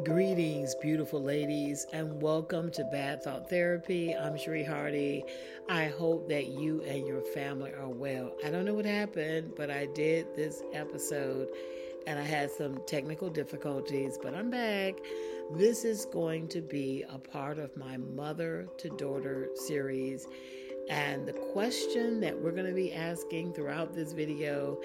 Greetings, beautiful ladies, and welcome to Bad Thought Therapy. I'm Cherie Hardy. I hope that you and your family are well. I don't know what happened, but I did this episode and I had some technical difficulties, but I'm back. This is going to be a part of my mother to daughter series. And the question that we're going to be asking throughout this video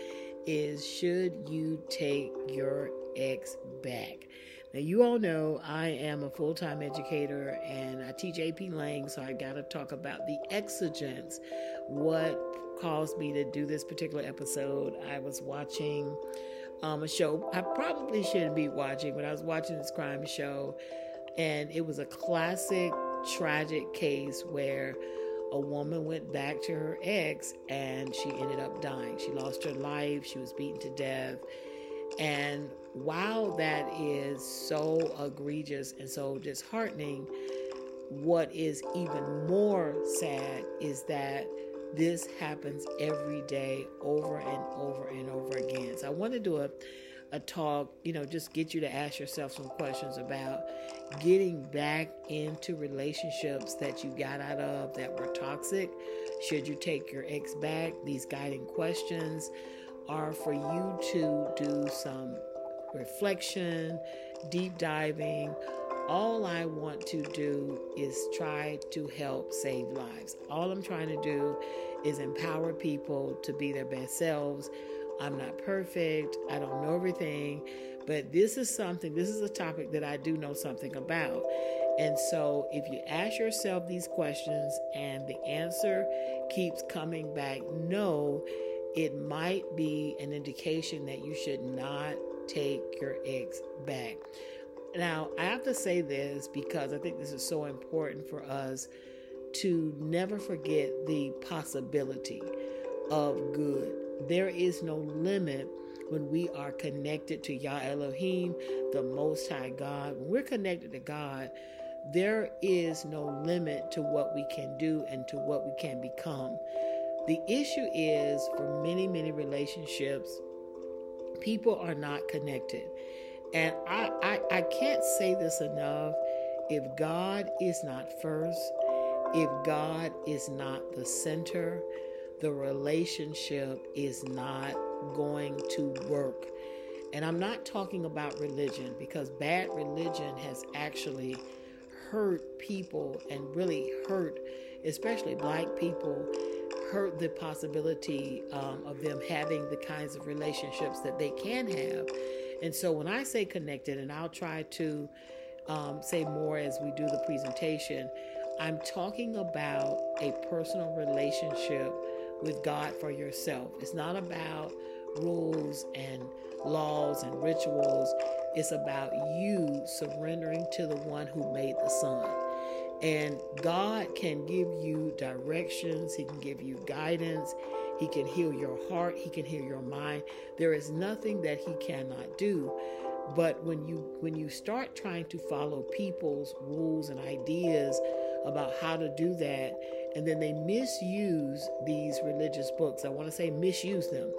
is Should you take your ex back? Now, you all know I am a full time educator and I teach AP Lang, so I got to talk about the exigence. What caused me to do this particular episode? I was watching um, a show I probably shouldn't be watching, but I was watching this crime show, and it was a classic tragic case where a woman went back to her ex and she ended up dying. She lost her life, she was beaten to death. And while that is so egregious and so disheartening, what is even more sad is that this happens every day over and over and over again. So I want to do a, a talk, you know, just get you to ask yourself some questions about getting back into relationships that you got out of that were toxic. Should you take your ex back? These guiding questions are for you to do some reflection, deep diving. All I want to do is try to help save lives. All I'm trying to do is empower people to be their best selves. I'm not perfect, I don't know everything, but this is something, this is a topic that I do know something about. And so, if you ask yourself these questions and the answer keeps coming back no, it might be an indication that you should not take your ex back. Now, I have to say this because I think this is so important for us to never forget the possibility of good. There is no limit when we are connected to Yah Elohim, the Most High God. When we're connected to God, there is no limit to what we can do and to what we can become. The issue is for many, many relationships, people are not connected. And I, I, I can't say this enough. If God is not first, if God is not the center, the relationship is not going to work. And I'm not talking about religion because bad religion has actually hurt people and really hurt, especially black people, hurt the possibility um, of them having the kinds of relationships that they can have. And so when I say connected, and I'll try to um, say more as we do the presentation, I'm talking about a personal relationship with God for yourself. It's not about rules and laws and rituals. It's about you surrendering to the one who made the sun. And God can give you directions, He can give you guidance, He can heal your heart, He can heal your mind. There is nothing that He cannot do. But when you when you start trying to follow people's rules and ideas about how to do that, and then they misuse these religious books. I want to say misuse them.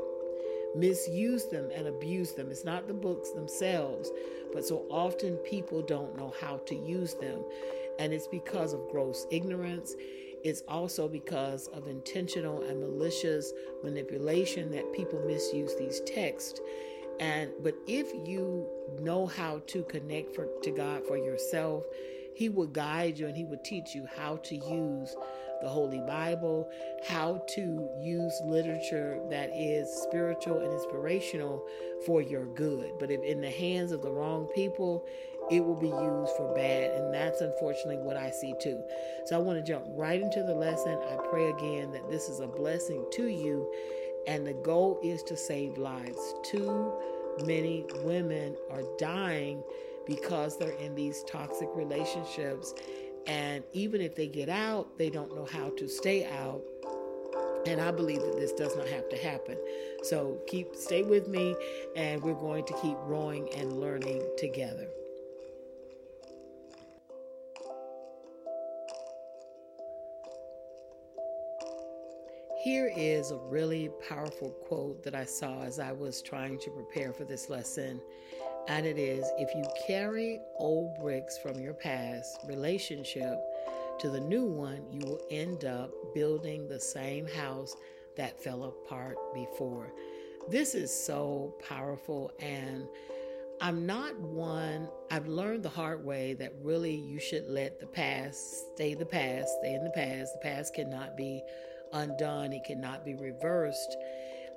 Misuse them and abuse them. It's not the books themselves, but so often people don't know how to use them. And it's because of gross ignorance. It's also because of intentional and malicious manipulation that people misuse these texts. And but if you know how to connect for, to God for yourself, he will guide you and He will teach you how to use the Holy Bible, how to use literature that is spiritual and inspirational for your good. But if in the hands of the wrong people, it will be used for bad. And that's unfortunately what I see too. So I want to jump right into the lesson. I pray again that this is a blessing to you. And the goal is to save lives. Too many women are dying because they're in these toxic relationships. And even if they get out, they don't know how to stay out. And I believe that this does not have to happen. So keep stay with me and we're going to keep growing and learning together. Here is a really powerful quote that I saw as I was trying to prepare for this lesson. And it is if you carry old bricks from your past relationship to the new one, you will end up building the same house that fell apart before. This is so powerful and I'm not one, I've learned the hard way that really you should let the past stay the past, stay in the past. The past cannot be undone, it cannot be reversed.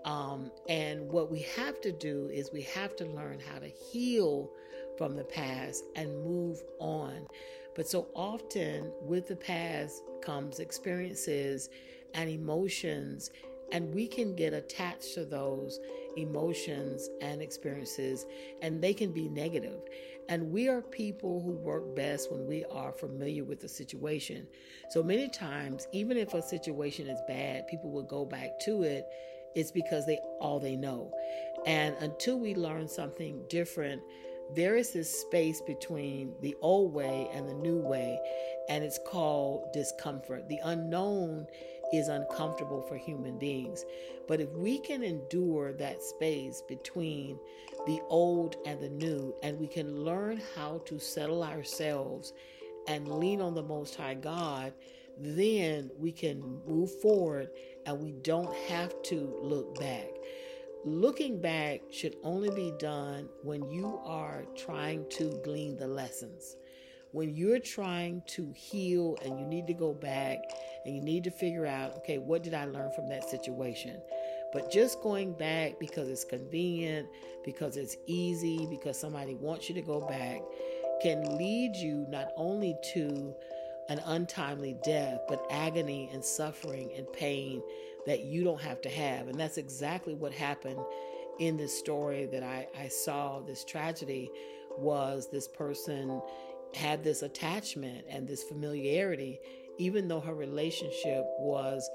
Um, and what we have to do is we have to learn how to heal from the past and move on. But so often with the past comes experiences and emotions, and we can get attached to those emotions and experiences, and they can be negative. And we are people who work best when we are familiar with the situation. So many times, even if a situation is bad, people will go back to it. It's because they all they know. And until we learn something different, there is this space between the old way and the new way, and it's called discomfort. The unknown is uncomfortable for human beings. But if we can endure that space between the old and the new, and we can learn how to settle ourselves and lean on the Most High God, then we can move forward and we don't have to look back. Looking back should only be done when you are trying to glean the lessons. When you're trying to heal and you need to go back and you need to figure out, okay, what did I learn from that situation? But just going back because it's convenient, because it's easy, because somebody wants you to go back can lead you not only to an untimely death, but agony and suffering and pain that you don't have to have. And that's exactly what happened in this story that I, I saw, this tragedy was this person had this attachment and this familiarity even though her relationship was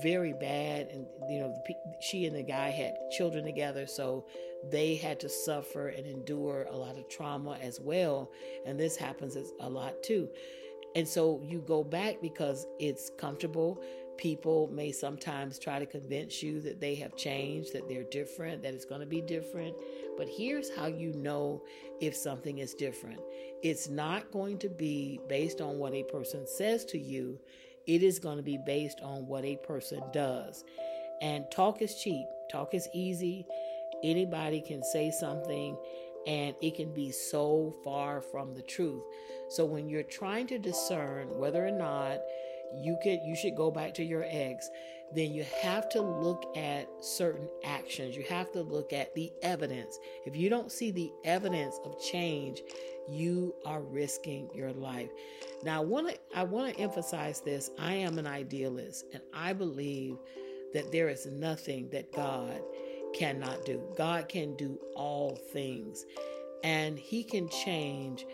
very bad and you know she and the guy had children together so they had to suffer and endure a lot of trauma as well. And this happens a lot too and so you go back because it's comfortable. People may sometimes try to convince you that they have changed that they're different that it's going to be different. But here's how you know if something is different. It's not going to be based on what a person says to you, it is going to be based on what a person does. And talk is cheap, talk is easy. Anybody can say something and it can be so far from the truth. So when you're trying to discern whether or not you could you should go back to your ex, then you have to look at certain actions. You have to look at the evidence. If you don't see the evidence of change, you are risking your life. Now, I want to I want to emphasize this. I am an idealist, and I believe that there is nothing that God cannot do. God can do all things, and He can change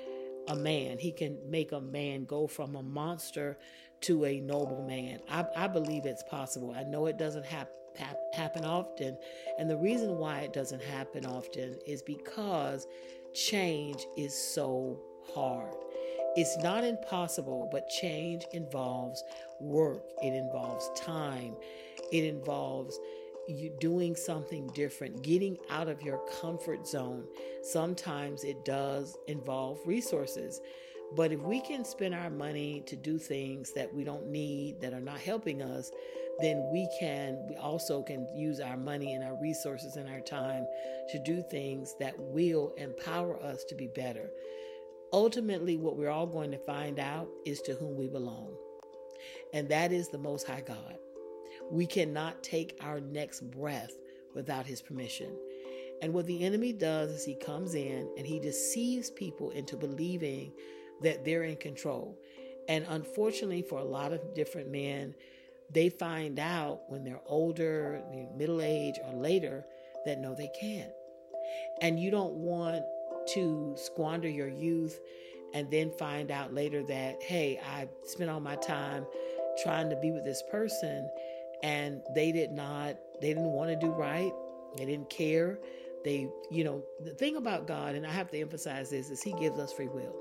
a man. He can make a man go from a monster to a noble man. I, I believe it's possible. I know it doesn't happen happen often. And the reason why it doesn't happen often is because change is so hard. It's not impossible, but change involves work, it involves time, it involves you doing something different, getting out of your comfort zone. Sometimes it does involve resources. But if we can spend our money to do things that we don't need, that are not helping us, then we can, we also can use our money and our resources and our time to do things that will empower us to be better. Ultimately, what we're all going to find out is to whom we belong, and that is the Most High God. We cannot take our next breath without His permission. And what the enemy does is he comes in and he deceives people into believing that they're in control. And unfortunately, for a lot of different men, they find out when they're older, middle age, or later that no, they can't. And you don't want to squander your youth and then find out later that, hey, I spent all my time trying to be with this person and they did not, they didn't want to do right, they didn't care. They, you know, the thing about God, and I have to emphasize this, is He gives us free will.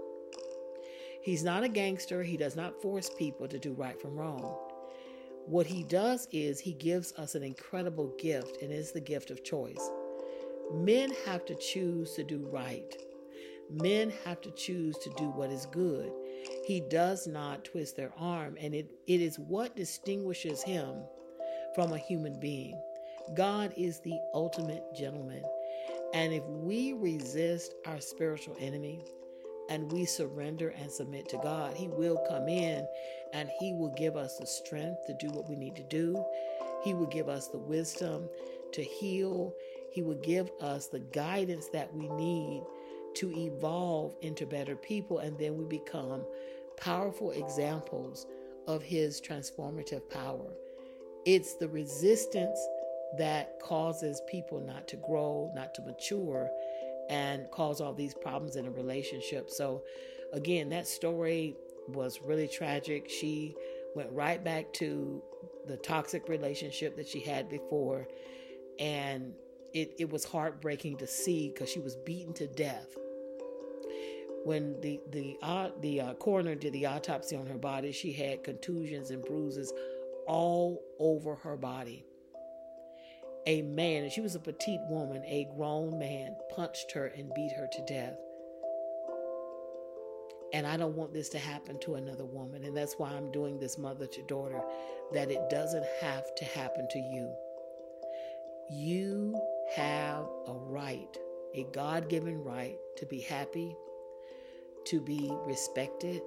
He's not a gangster. He does not force people to do right from wrong. What he does is he gives us an incredible gift, and it's the gift of choice. Men have to choose to do right. Men have to choose to do what is good. He does not twist their arm, and it, it is what distinguishes him from a human being. God is the ultimate gentleman. And if we resist our spiritual enemy and we surrender and submit to God, He will come in and He will give us the strength to do what we need to do. He will give us the wisdom to heal. He will give us the guidance that we need to evolve into better people. And then we become powerful examples of His transformative power. It's the resistance that causes people not to grow, not to mature, and cause all these problems in a relationship. So, again, that story was really tragic. She went right back to the toxic relationship that she had before, and it, it was heartbreaking to see because she was beaten to death. When the the uh, the uh, coroner did the autopsy on her body, she had contusions and bruises all over her body a man, and she was a petite woman, a grown man, punched her and beat her to death. And I don't want this to happen to another woman. And that's why I'm doing this mother to daughter, that it doesn't have to happen to you. You have a right, a God given right, to be happy, to be respected,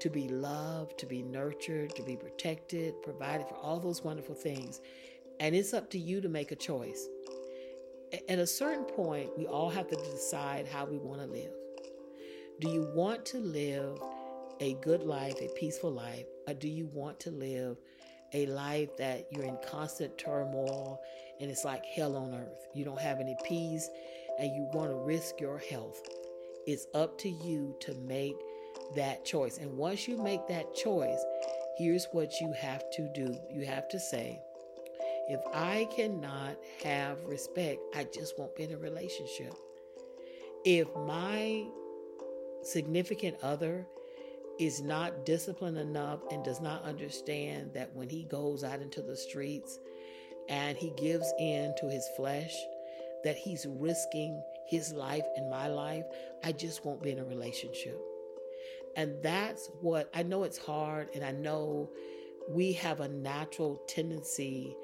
to be loved, to be nurtured, to be protected, provided for all those wonderful things. And it's up to you to make a choice. At a certain point, we all have to decide how we want to live. Do you want to live a good life, a peaceful life, or do you want to live a life that you're in constant turmoil and it's like hell on earth? You don't have any peace and you want to risk your health. It's up to you to make that choice. And once you make that choice, here's what you have to do you have to say, if I cannot have respect, I just won't be in a relationship. If my significant other is not disciplined enough and does not understand that when he goes out into the streets and he gives in to his flesh, that he's risking his life and my life, I just won't be in a relationship. And that's what I know it's hard, and I know we have a natural tendency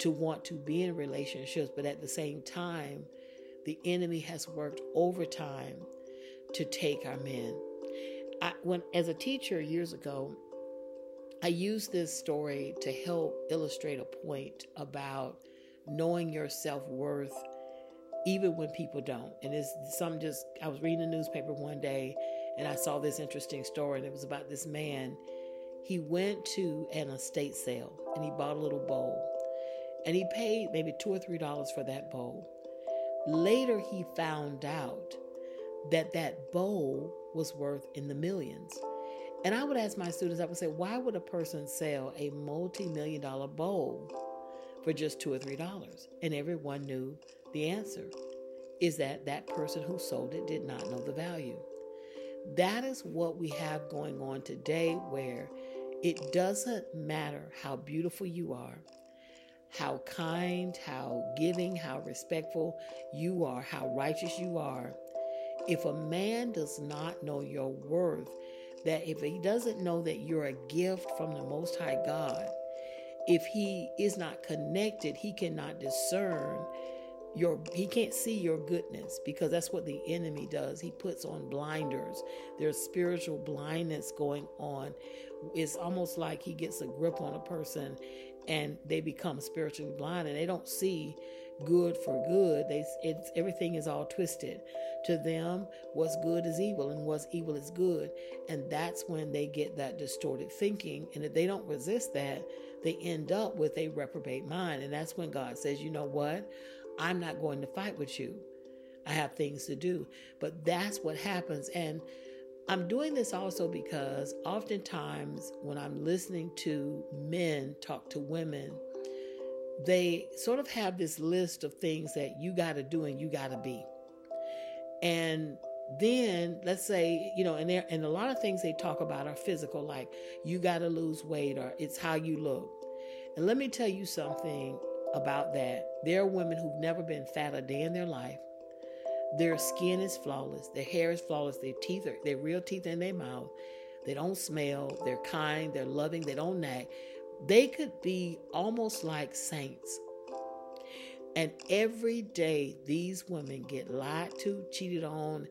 to want to be in relationships, but at the same time, the enemy has worked overtime to take our men. I, when as a teacher years ago, I used this story to help illustrate a point about knowing your self worth, even when people don't. And it's some just I was reading a newspaper one day, and I saw this interesting story, and it was about this man. He went to an estate sale and he bought a little bowl and he paid maybe two or three dollars for that bowl. Later, he found out that that bowl was worth in the millions. And I would ask my students, I would say, why would a person sell a multi million dollar bowl for just two or three dollars? And everyone knew the answer is that that person who sold it did not know the value. That is what we have going on today, where it doesn't matter how beautiful you are, how kind, how giving, how respectful you are, how righteous you are. If a man does not know your worth, that if he doesn't know that you're a gift from the Most High God, if he is not connected, he cannot discern your he can't see your goodness because that's what the enemy does. He puts on blinders. There's spiritual blindness going on. It's almost like he gets a grip on a person and they become spiritually blind and they don't see good for good. They it's everything is all twisted. To them what's good is evil and what's evil is good. And that's when they get that distorted thinking. And if they don't resist that they end up with a reprobate mind. And that's when god says you know what i'm not going to fight with you i have things to do but that's what happens and I'm doing this also because oftentimes when I'm listening to men talk to women, they sort of have this list of things that you got to do and you got to be. And then let's say, you know, and there and a lot of things they talk about are physical, like you got to lose weight or it's how you look. And let me tell you something about that. There are women who've never been fat a day in their life. Their skin is flawless. Their hair is flawless. Their teeth are their real teeth in their mouth. They don't smell. They're kind. They're loving. They don't nag. They could be almost like saints. And every day, these women get lied to, cheated on,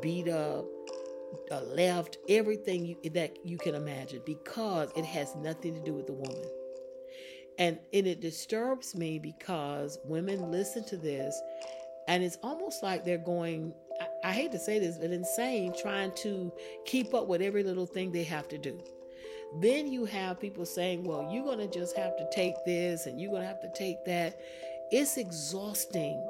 beat up, uh, left, everything you, that you can imagine because it has nothing to do with the woman. And, and it disturbs me because women listen to this and it's almost like they're going, I, I hate to say this, but insane, trying to keep up with every little thing they have to do. Then you have people saying, well, you're going to just have to take this and you're going to have to take that. It's exhausting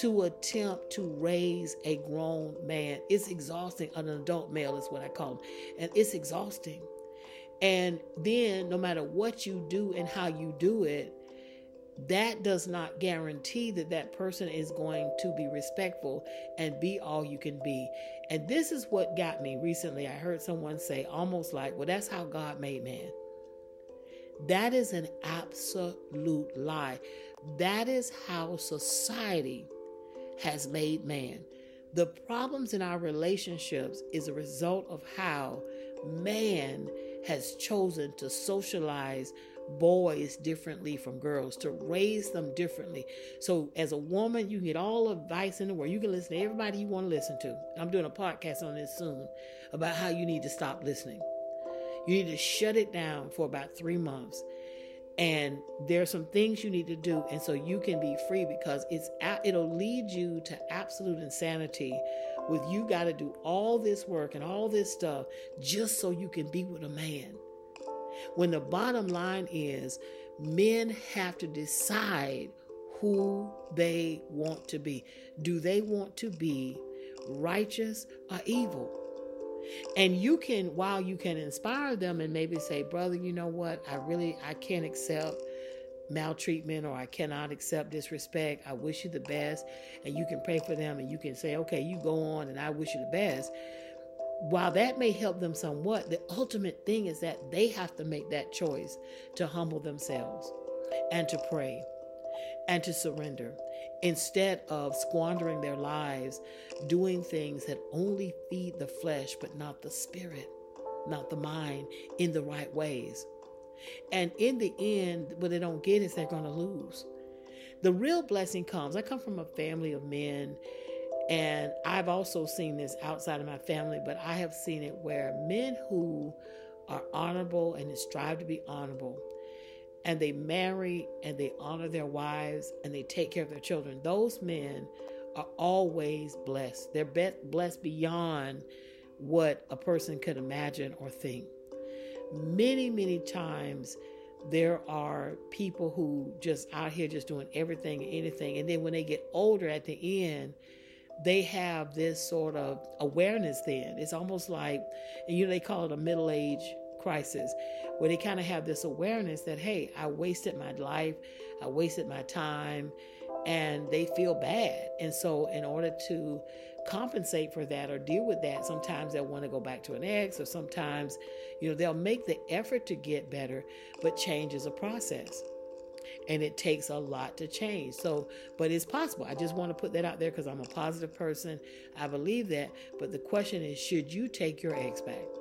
to attempt to raise a grown man. It's exhausting. An adult male is what I call him. And it's exhausting. And then, no matter what you do and how you do it, that does not guarantee that that person is going to be respectful and be all you can be. And this is what got me recently. I heard someone say, almost like, well, that's how God made man. That is an absolute lie. That is how society has made man. The problems in our relationships is a result of how man has chosen to socialize boys differently from girls, to raise them differently. So, as a woman, you get all advice in the world. You can listen to everybody you want to listen to. I'm doing a podcast on this soon about how you need to stop listening. You need to shut it down for about three months. And there are some things you need to do, and so you can be free because it's it'll lead you to absolute insanity. With you got to do all this work and all this stuff just so you can be with a man when the bottom line is men have to decide who they want to be. Do they want to be righteous or evil? And you can, while you can inspire them and maybe say, brother, you know what? I really, I can't accept maltreatment or I cannot accept disrespect. I wish you the best. And you can pray for them and you can say, okay, you go on and I wish you the best while that may help them somewhat, the ultimate thing is that they have to make that choice to humble themselves and to pray and to surrender instead of squandering their lives doing things that only feed the flesh but not the spirit, not the mind in the right ways. And in the end, what they don't get is they're going to lose. The real blessing comes. I come from a family of men and I've also seen this outside of my family, but I have seen it where men who are honorable and strive to be honorable, and they marry and they honor their wives and they take care of their children, those men are always blessed. They're blessed beyond what a person could imagine or think. Many, many times, there are people who just out here just doing everything and anything, and then when they get older at the end, they have this sort of awareness then. It's almost like, you know, they call it a middle age crisis, where they kind of have this awareness that, hey, I wasted my life, I wasted my time, and they feel bad. And so, in order to compensate for that or deal with that, sometimes they'll want to go back to an ex, or sometimes, you know, they'll make the effort to get better, but change is a process and it takes a lot to change. So, but it's possible. I just want to put that out there because I'm a positive person. I believe that. But the question is should you take your eggs back?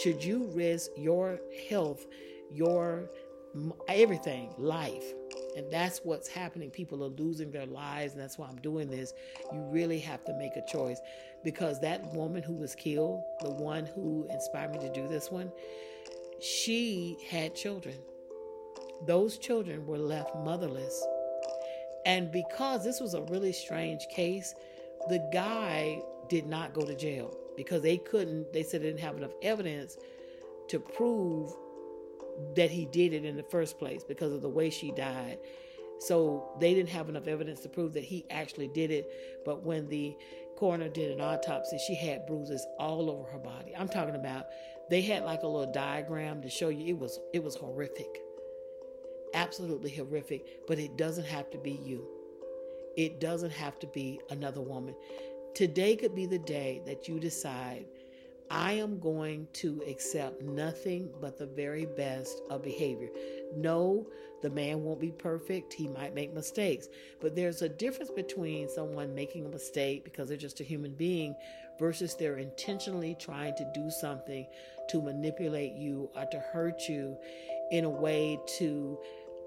Should you risk your health, your everything, life? And that's what's happening. People are losing their lives, and that's why I'm doing this. You really have to make a choice because that woman who was killed, the one who inspired me to do this one, she had children those children were left motherless. And because this was a really strange case, the guy did not go to jail because they couldn't, they said they didn't have enough evidence to prove that he did it in the first place because of the way she died. So they didn't have enough evidence to prove that he actually did it. But when the coroner did an autopsy, she had bruises all over her body. I'm talking about they had like a little diagram to show you it was it was horrific absolutely horrific, but it doesn't have to be you. It doesn't have to be another woman. Today could be the day that you decide I am going to accept nothing but the very best of behavior. No, the man won't be perfect. He might make mistakes. But there's a difference between someone making a mistake because they're just a human being versus they're intentionally trying to do something to manipulate you or to hurt you in a way to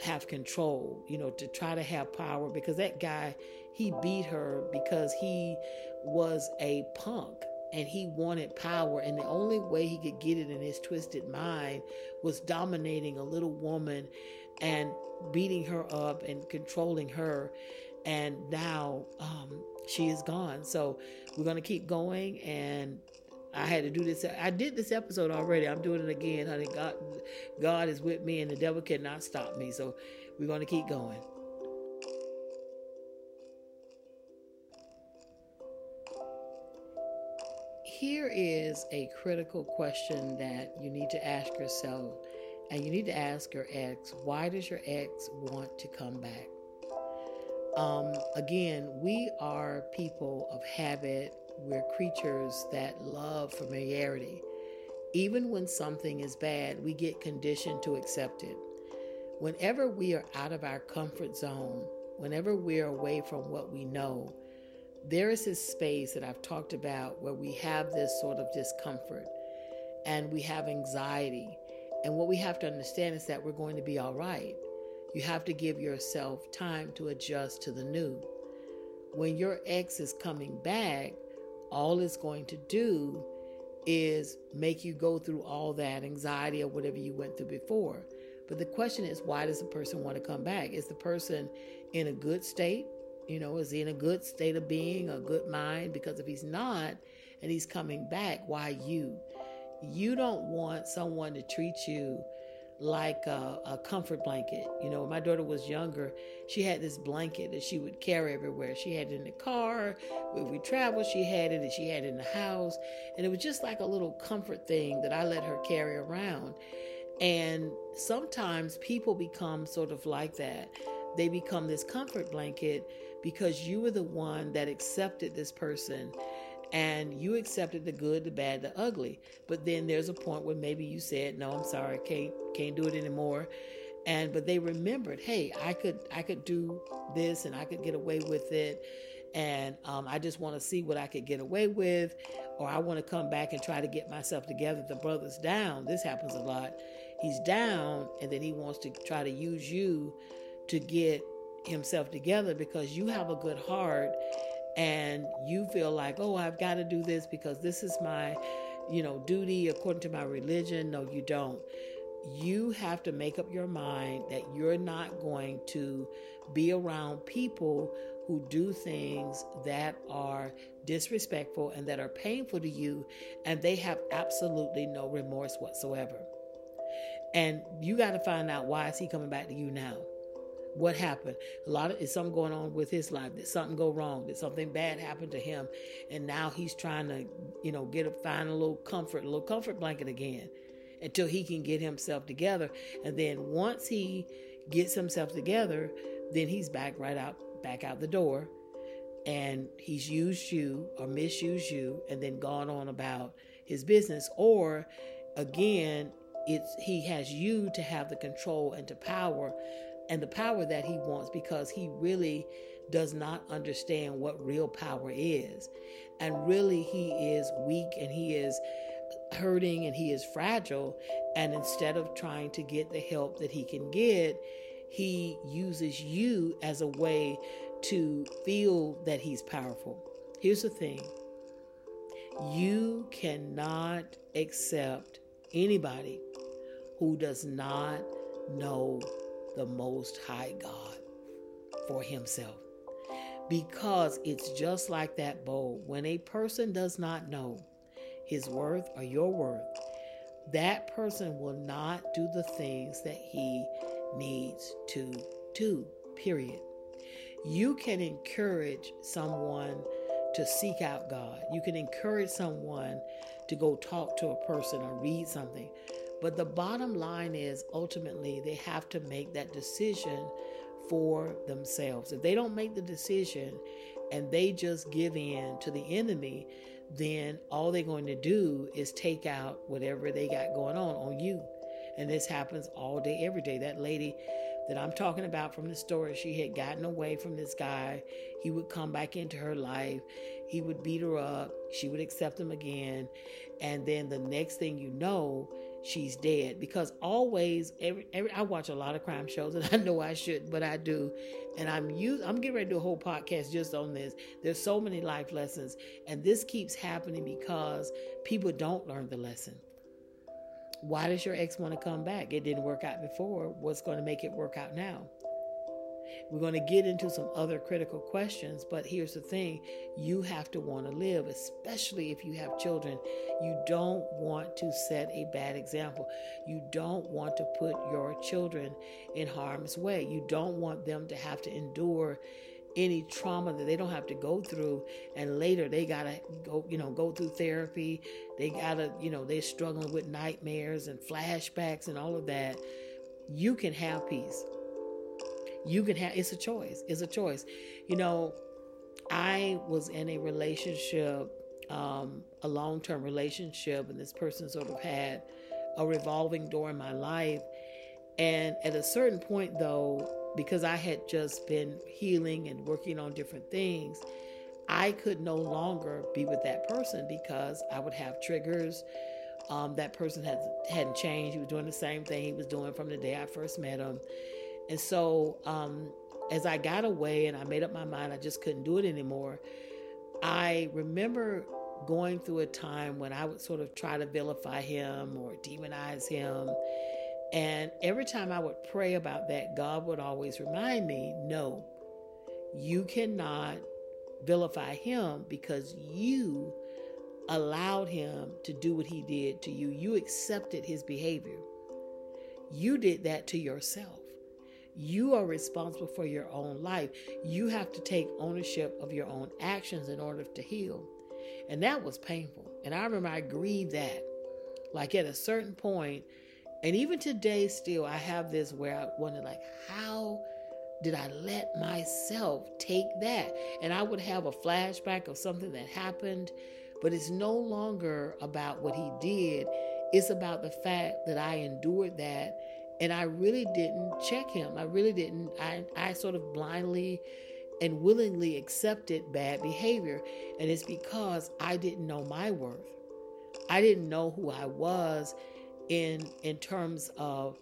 have control, you know, to try to have power because that guy, he beat her because he was a punk and he wanted power and the only way he could get it in his twisted mind was dominating a little woman and beating her up and controlling her and now um, she is gone so we're going to keep going and I had to do this. I did this episode already. I'm doing it again, honey. God, God is with me, and the devil cannot stop me. So we're going to keep going. Here is a critical question that you need to ask yourself, and you need to ask your ex why does your ex want to come back? Um, again, we are people of habit, we're creatures that love familiarity. Even when something is bad, we get conditioned to accept it. Whenever we are out of our comfort zone, whenever we're away from what we know, there is this space that I've talked about where we have this sort of discomfort and we have anxiety. And what we have to understand is that we're going to be all right. You have to give yourself time to adjust to the new. When your ex is coming back, all it's going to do is make you go through all that anxiety or whatever you went through before. But the question is, why does the person want to come back? Is the person in a good state? You know, is he in a good state of being, a good mind? Because if he's not and he's coming back, why you? You don't want someone to treat you like a, a, comfort blanket. You know, when my daughter was younger, she had this blanket that she would carry everywhere. She had it in the car. When we traveled, she had it and she had it in the house. And it was just like a little comfort thing that I let her carry around. And sometimes people become sort of like that. They become this comfort blanket because you were the one that accepted this person and you accepted the good, the bad, the ugly. But then there's a point where maybe you said, "No, I'm sorry, can't can't do it anymore." And but they remembered, "Hey, I could I could do this, and I could get away with it." And um, I just want to see what I could get away with, or I want to come back and try to get myself together. The brother's down. This happens a lot. He's down, and then he wants to try to use you to get himself together because you have a good heart and you feel like, oh, I've got to do this because this is my, you know, duty according to my religion. No, you don't. You have to make up your mind that you're not going to be around people who do things that are disrespectful and that are painful to you, and they have absolutely no remorse whatsoever. And you got to find out why is he coming back to you now? What happened. A lot of is something going on with his life. Did something go wrong? Did something bad happen to him? And now he's trying to you know get a find a little comfort a little comfort blanket again until he can get himself together. And then once he gets himself together then he's back right out back out the door. And he's used you or misused you and then gone on about his business. Or again it's he has you to have the control and to power and the power that he wants because he really does not understand what real power is. And really, he is weak and he is hurting and he is fragile. And instead of trying to get the help that he can get, he uses you as a way to feel that he's powerful. Here's the thing you cannot accept anybody who does not know the Most High God for himself. Because it's just like that bowl. When a person does not know his worth or your worth, that person will not do the things that he needs to do, period. You can encourage someone to seek out God. You can encourage someone to go talk to a person or read something. But the bottom line is ultimately they have to make that decision for themselves. If they don't make the decision and they just give in to the enemy, then all they're going to do is take out whatever they got going on on you. And this happens all day, every day. That lady that I'm talking about from the story, she had gotten away from this guy. He would come back into her life. He would beat her up. She would accept him again. And then the next thing you know, she's dead. Because always every, every I watch a lot of crime shows and I know I shouldn't but I do. And I'm use I'm getting ready to do a whole podcast just on this. There's so many life lessons and this keeps happening because people don't learn the lesson. Why does your ex want to come back? It didn't work out before. What's going to make it work out now we're going to get into some other critical questions, but here's the thing you have to want to live, especially if you have children. You don't want to set a bad example. You don't want to put your children in harm's way. You don't want them to have to endure any trauma that they don't have to go through and later they gotta go you know go through therapy they gotta you know they're struggling with nightmares and flashbacks and all of that you can have peace you can have it's a choice it's a choice. You know i was in a relationship um, a long-term relationship and this person sort of had a revolving door in my life. And at a certain point though because i had just been healing and working on different things i could no longer be with that person because i would have triggers. Um, that person had, hadn't changed. He was doing the same thing he was doing from the day i first met him and so, um, as I got away and I made up my mind I just couldn't do it anymore, I remember going through a time when I would sort of try to vilify him or demonize him. And every time I would pray about that, God would always remind me no, you cannot vilify him because you allowed him to do what he did to you. You accepted his behavior. You did that to yourself. You are responsible for your own life. You have to take ownership of your own actions in order to heal. And that was painful. And I remember I grieved that. Like at a certain point, and even today still I have this where I wonder like how did I let myself take that? And I would have a flashback of something that happened, but it's no longer about what he did. It's about the fact that I endured that and I really didn't check him. I really didn't. I, I sort of blindly and willingly accepted bad behavior. And it's because I didn't know my worth. I didn't know who I was in in terms of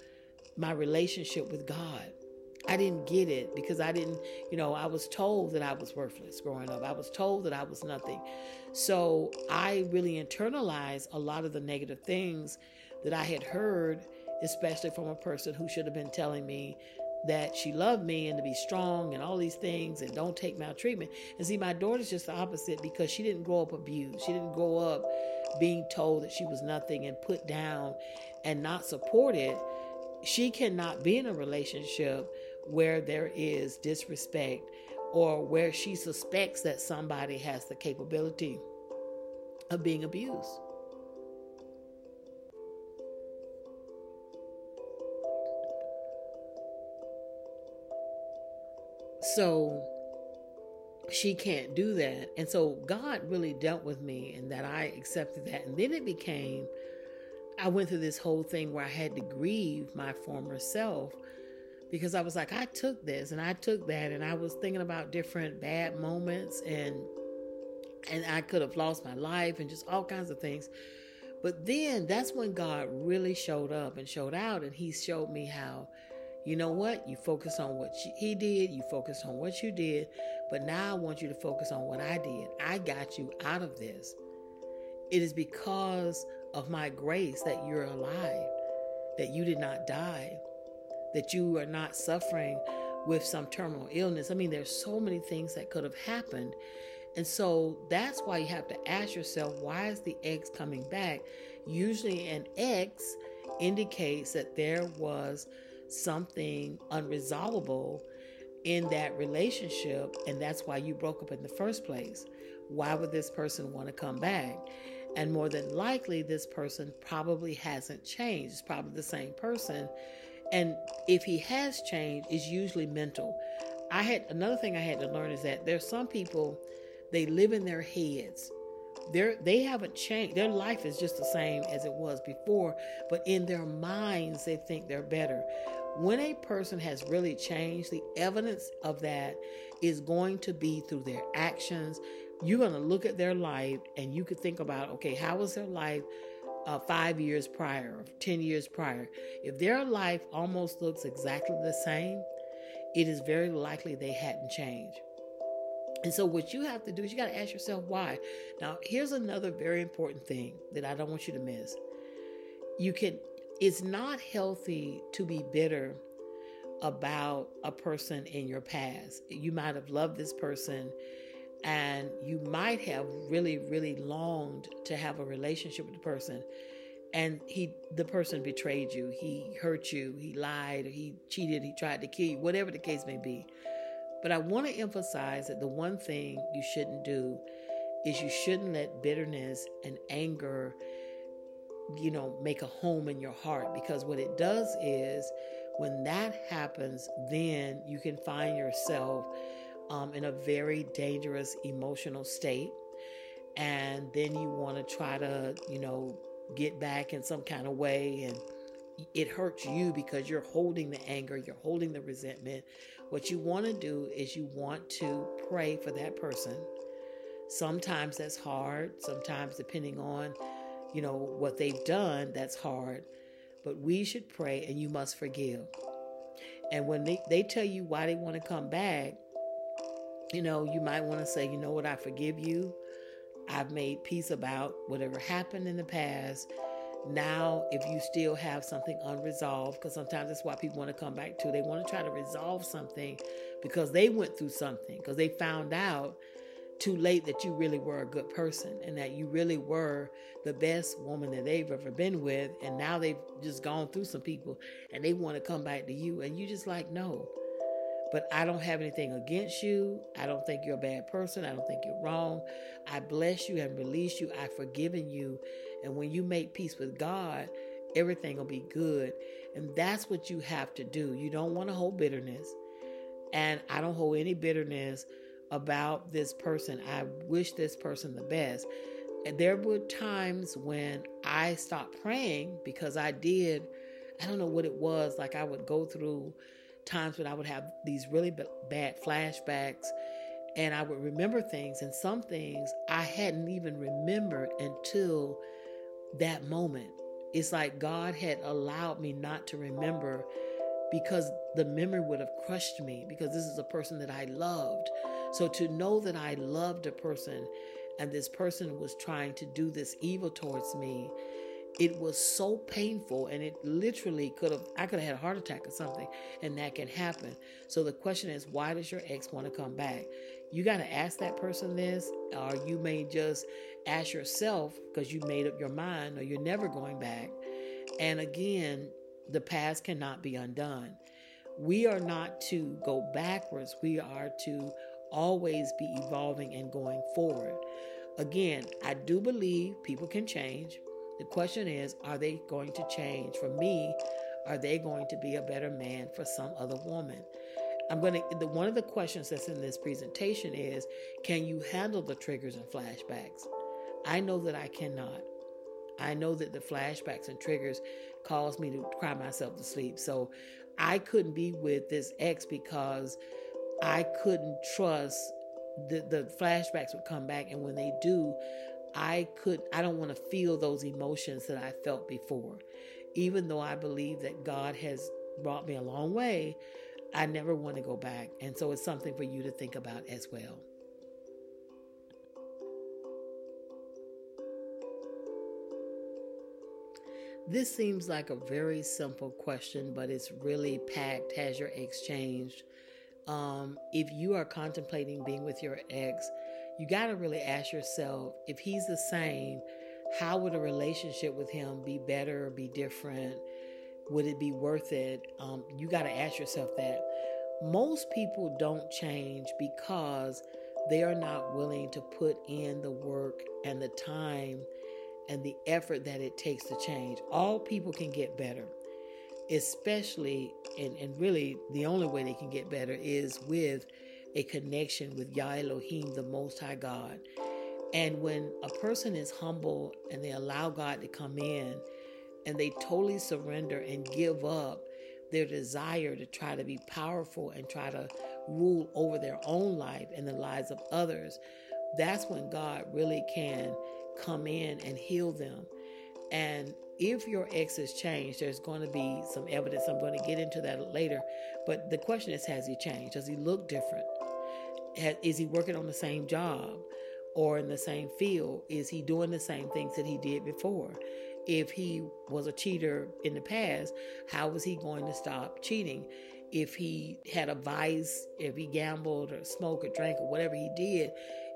my relationship with God. I didn't get it because I didn't, you know, I was told that I was worthless growing up. I was told that I was nothing. So I really internalized a lot of the negative things that I had heard especially from a person who should have been telling me that she loved me and to be strong and all these things and don't take maltreatment. And see, my daughter's just the opposite because she didn't grow up abused. She didn't grow up being told that she was nothing and put down and not supported. She cannot be in a relationship where there is disrespect or where she suspects that somebody has the capability of being abused. So she can't do that. And so God really dealt with me and that I accepted that. And then it became, I went through this whole thing where I had to grieve my former self because I was like, I took this and I took that. And I was thinking about different bad moments and and I could have lost my life and just all kinds of things. But then that's when God really showed up and showed out and he showed me how you know what? You focus on what he did, you focus on what you did, but now I want you to focus on what I did. I got you out of this. It is because of my grace that you're alive, that you did not die, that you are not suffering with some terminal illness. I mean, there's so many things that could have happened. And so that's why you have to ask yourself why is the X coming back? Usually, an X indicates that there was something unresolvable in that relationship, and that's why you broke up in the first place. Why would this person want to come back? And more than likely, this person probably hasn't changed. It's probably the same person. And if he has changed, it's usually mental. I had another thing I had to learn is that there's some people, they live in their heads they're they haven't changed their life is just the same as it was before but in their minds they think they're better when a person has really changed the evidence of that is going to be through their actions you're going to look at their life and you could think about okay how was their life uh, five years prior or 10 years prior if their life almost looks exactly the same it is very likely they hadn't changed and so, what you have to do is you got to ask yourself why. Now, here's another very important thing that I don't want you to miss. You can, it's not healthy to be bitter about a person in your past. You might have loved this person and you might have really, really longed to have a relationship with the person. And he, the person betrayed you. He hurt you. He lied. He cheated. He tried to kill you. Whatever the case may be but I want to emphasize that the one thing you shouldn't do is you shouldn't let bitterness and anger, you know, make a home in your heart because what it does is when that happens, then you can find yourself um, in a very dangerous emotional state. And then you want to try to, you know, get back in some kind of way and it hurts you because you're holding the anger, you're holding the resentment, what you want to do is you want to pray for that person. Sometimes that's hard. Sometimes, depending on, you know, what they've done, that's hard. But we should pray and you must forgive. And when they, they tell you why they want to come back, you know, you might want to say, you know what, I forgive you. I've made peace about whatever happened in the past. Now, if you still have something unresolved, because sometimes that's why people want to come back to, they want to try to resolve something because they went through something, because they found out too late that you really were a good person and that you really were the best woman that they've ever been with. And now they've just gone through some people and they want to come back to you. And you just like, no. But I don't have anything against you. I don't think you're a bad person. I don't think you're wrong. I bless you and release you. I've forgiven you. And when you make peace with God, everything will be good. And that's what you have to do. You don't want to hold bitterness. And I don't hold any bitterness about this person. I wish this person the best. There were times when I stopped praying because I did, I don't know what it was, like I would go through times when I would have these really bad flashbacks and I would remember things, and some things I hadn't even remembered until that moment. It's like God had allowed me not to remember because the memory would have crushed me because this is a person that I loved. So to know that I loved a person and this person was trying to do this evil towards me, it was so painful and it literally could have I could have had a heart attack or something and that can happen. So the question is why does your ex want to come back? You got to ask that person this or you may just ask yourself because you made up your mind or you're never going back. And again, the past cannot be undone. We are not to go backwards, we are to always be evolving and going forward. Again, I do believe people can change. The question is, are they going to change? For me, are they going to be a better man for some other woman? I'm going to, the, one of the questions that's in this presentation is, can you handle the triggers and flashbacks? I know that I cannot. I know that the flashbacks and triggers cause me to cry myself to sleep. So I couldn't be with this ex because I couldn't trust the, the flashbacks would come back. And when they do, I could, I don't want to feel those emotions that I felt before. Even though I believe that God has brought me a long way, I never want to go back. And so it's something for you to think about as well. This seems like a very simple question, but it's really packed. Has your ex changed? Um, if you are contemplating being with your ex, you got to really ask yourself if he's the same, how would a relationship with him be better or be different? Would it be worth it? Um, you got to ask yourself that. Most people don't change because they are not willing to put in the work and the time and the effort that it takes to change. All people can get better, especially, and, and really the only way they can get better is with a connection with Yah Elohim, the Most High God. And when a person is humble and they allow God to come in and they totally surrender and give up their desire to try to be powerful and try to rule over their own life and the lives of others, that's when God really can come in and heal them. And if your ex has changed, there's going to be some evidence. I'm going to get into that later. But the question is Has he changed? Does he look different? Is he working on the same job or in the same field? Is he doing the same things that he did before? If he was a cheater in the past, how was he going to stop cheating? If he had a vice, if he gambled or smoked or drank or whatever he did,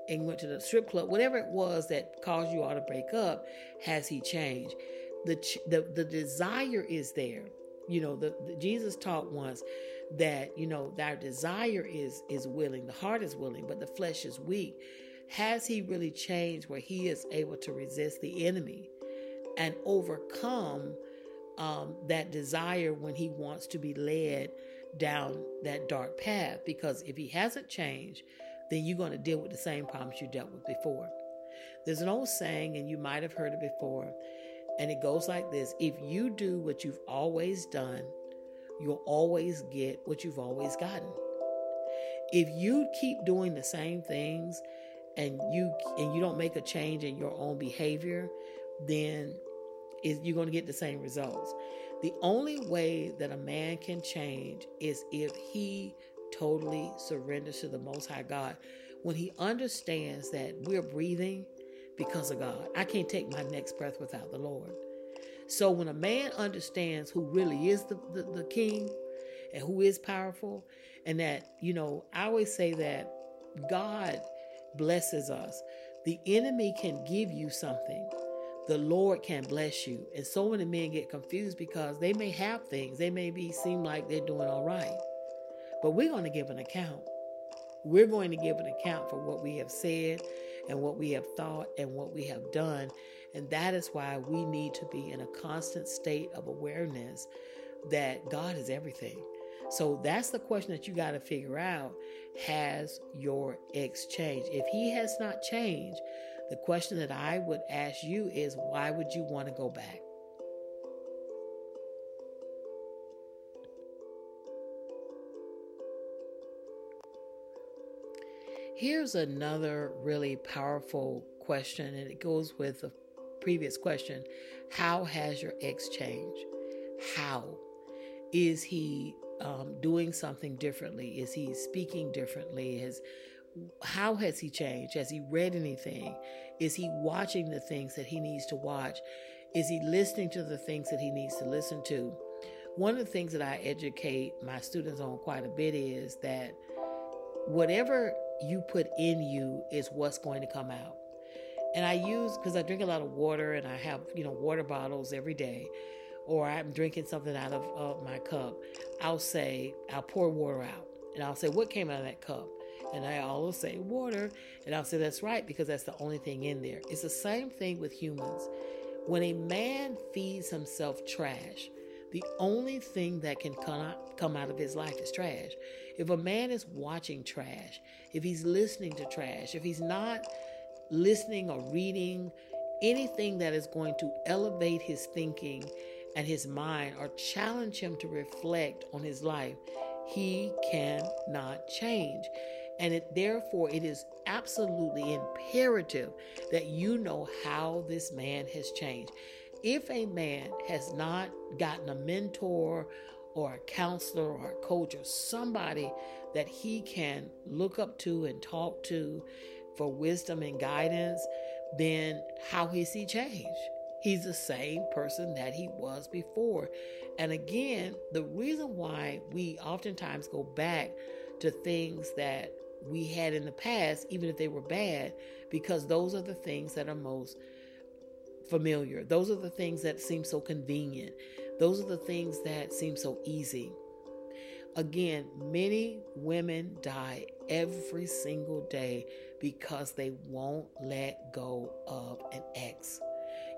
and went to the strip club, whatever it was that caused you all to break up, has he changed? The the the desire is there. You know, the, the Jesus taught once that you know our desire is is willing, the heart is willing, but the flesh is weak. Has he really changed where he is able to resist the enemy and overcome um, that desire when he wants to be led down that dark path? Because if he hasn't changed, then you're going to deal with the same problems you dealt with before. There's an old saying, and you might have heard it before, and it goes like this If you do what you've always done, you'll always get what you've always gotten. If you keep doing the same things and you and you don't make a change in your own behavior, then is you're going to get the same results. The only way that a man can change is if he totally surrenders to the Most High God, when he understands that we're breathing because of God, I can't take my next breath without the Lord. So when a man understands who really is the, the, the king and who is powerful, and that, you know, I always say that God blesses us. The enemy can give you something. The Lord can bless you. And so many men get confused because they may have things. They may be seem like they're doing all right. But we're going to give an account. We're going to give an account for what we have said and what we have thought and what we have done. And that is why we need to be in a constant state of awareness that God is everything. So that's the question that you got to figure out. Has your ex changed? If he has not changed, the question that I would ask you is why would you want to go back? Here's another really powerful question, and it goes with the previous question How has your ex changed? How? Is he um, doing something differently? Is he speaking differently? Has how has he changed? Has he read anything? Is he watching the things that he needs to watch? Is he listening to the things that he needs to listen to? One of the things that I educate my students on quite a bit is that whatever you put in you is what's going to come out. And I use because I drink a lot of water and I have, you know, water bottles every day, or I'm drinking something out of uh, my cup. I'll say, I'll pour water out and I'll say, What came out of that cup? And I always say water, and I'll say that's right because that's the only thing in there. It's the same thing with humans. When a man feeds himself trash, the only thing that can come out, come out of his life is trash. If a man is watching trash, if he's listening to trash, if he's not listening or reading anything that is going to elevate his thinking and his mind or challenge him to reflect on his life, he cannot change. And it, therefore, it is absolutely imperative that you know how this man has changed. If a man has not gotten a mentor or a counselor or a coach or somebody that he can look up to and talk to for wisdom and guidance, then how has he changed? He's the same person that he was before. And again, the reason why we oftentimes go back to things that we had in the past, even if they were bad, because those are the things that are most familiar. Those are the things that seem so convenient. Those are the things that seem so easy. Again, many women die every single day because they won't let go of an ex.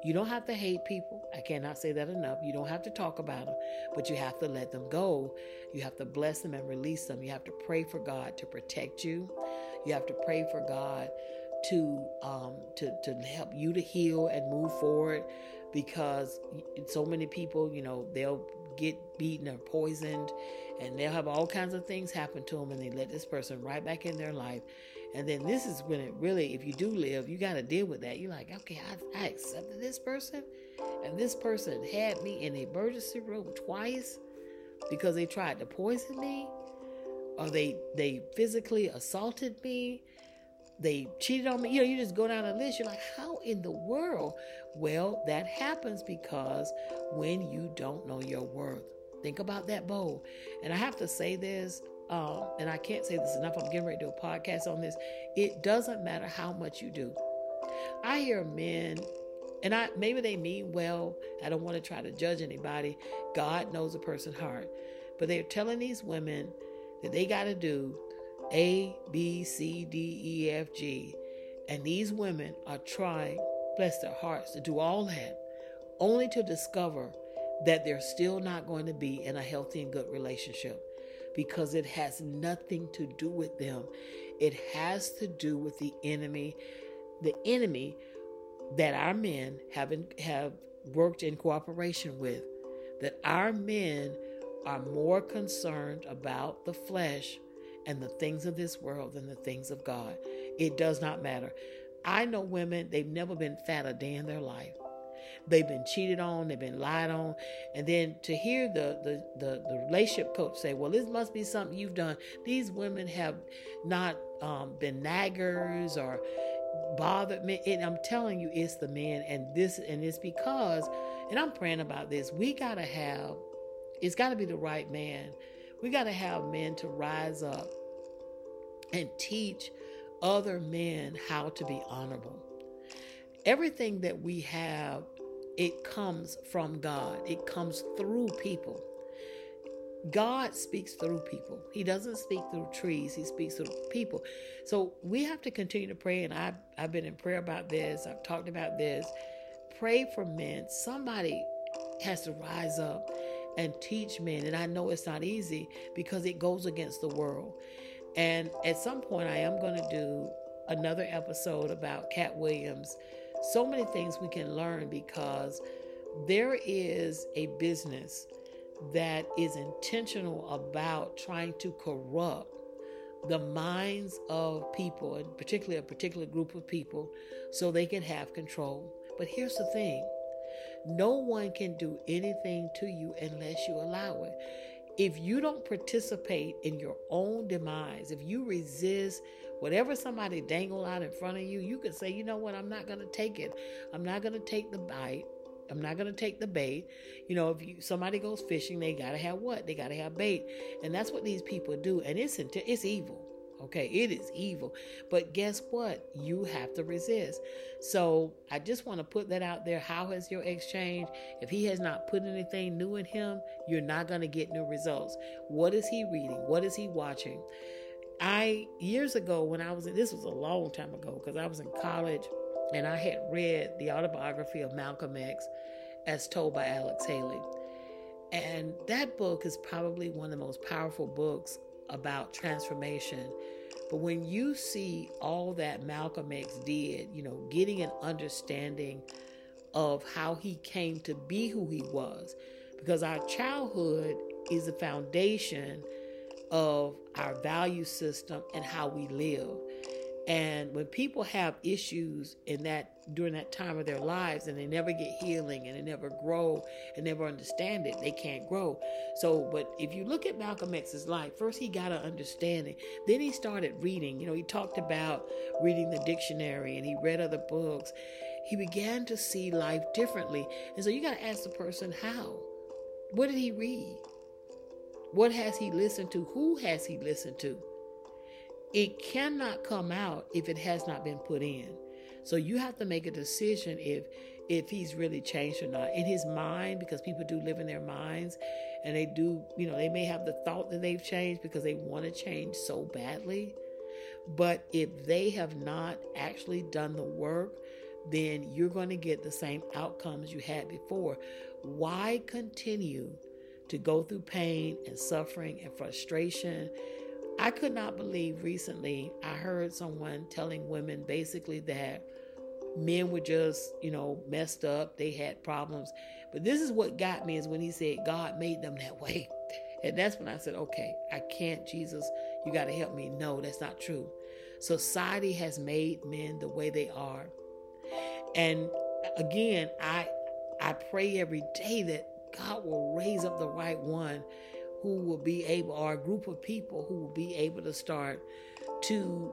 You don't have to hate people. I cannot say that enough. You don't have to talk about them, but you have to let them go. You have to bless them and release them. You have to pray for God to protect you. You have to pray for God to um, to to help you to heal and move forward because so many people, you know, they'll get beaten or poisoned and they'll have all kinds of things happen to them and they let this person right back in their life. And then this is when it really if you do live you got to deal with that. You're like okay I, I accepted this person and this person had me in a emergency room twice because they tried to poison me or they they physically assaulted me they cheated on me you know you just go down the list you're like how in the world well that happens because when you don't know your worth Think about that bowl. And I have to say this, um, and I can't say this enough. I'm getting ready to do a podcast on this. It doesn't matter how much you do. I hear men, and I maybe they mean well. I don't want to try to judge anybody. God knows a person's heart, but they're telling these women that they got to do A, B, C, D, E, F, G, and these women are trying, bless their hearts, to do all that, only to discover that they're still not going to be in a healthy and good relationship because it has nothing to do with them. It has to do with the enemy, the enemy that our men have in, have worked in cooperation with. That our men are more concerned about the flesh and the things of this world than the things of God. It does not matter. I know women, they've never been fat a day in their life. They've been cheated on, they've been lied on. And then to hear the, the, the, the relationship coach say, well, this must be something you've done. These women have not um, been naggers or bothered me. And I'm telling you, it's the men. And this, and it's because, and I'm praying about this, we got to have, it's got to be the right man. We got to have men to rise up and teach other men how to be honorable. Everything that we have it comes from God, it comes through people. God speaks through people. He doesn't speak through trees, He speaks through people. So we have to continue to pray. And I've, I've been in prayer about this, I've talked about this. Pray for men. Somebody has to rise up and teach men. And I know it's not easy because it goes against the world. And at some point, I am going to do another episode about Katt Williams so many things we can learn because there is a business that is intentional about trying to corrupt the minds of people, and particularly a particular group of people, so they can have control. But here's the thing no one can do anything to you unless you allow it. If you don't participate in your own demise, if you resist Whatever somebody dangle out in front of you, you can say, you know what, I'm not going to take it. I'm not going to take the bite. I'm not to take the bait. You know, if you, somebody goes fishing, they got to have what? They got to have bait. And that's what these people do. And it's, it's evil. Okay, it is evil. But guess what? You have to resist. So I just want to put that out there. How has your exchange? If he has not put anything new in him, you're not going to get new results. What is he reading? What is he watching? I years ago when I was this was a long time ago because I was in college and I had read the autobiography of Malcolm X as told by Alex Haley. And that book is probably one of the most powerful books about transformation. But when you see all that Malcolm X did, you know, getting an understanding of how he came to be who he was, because our childhood is the foundation of our value system and how we live. And when people have issues in that during that time of their lives and they never get healing and they never grow and never understand it, they can't grow. So, but if you look at Malcolm X's life, first he got an understanding. Then he started reading. You know, he talked about reading the dictionary and he read other books. He began to see life differently. And so you got to ask the person how. What did he read? What has he listened to? Who has he listened to? It cannot come out if it has not been put in. So you have to make a decision if if he's really changed or not in his mind because people do live in their minds and they do, you know, they may have the thought that they've changed because they want to change so badly. But if they have not actually done the work, then you're going to get the same outcomes you had before. Why continue to go through pain and suffering and frustration. I could not believe recently I heard someone telling women basically that men were just, you know, messed up, they had problems. But this is what got me is when he said God made them that way. And that's when I said, okay, I can't, Jesus, you got to help me. No, that's not true. Society has made men the way they are. And again, I I pray every day that God will raise up the right one who will be able, or a group of people who will be able to start to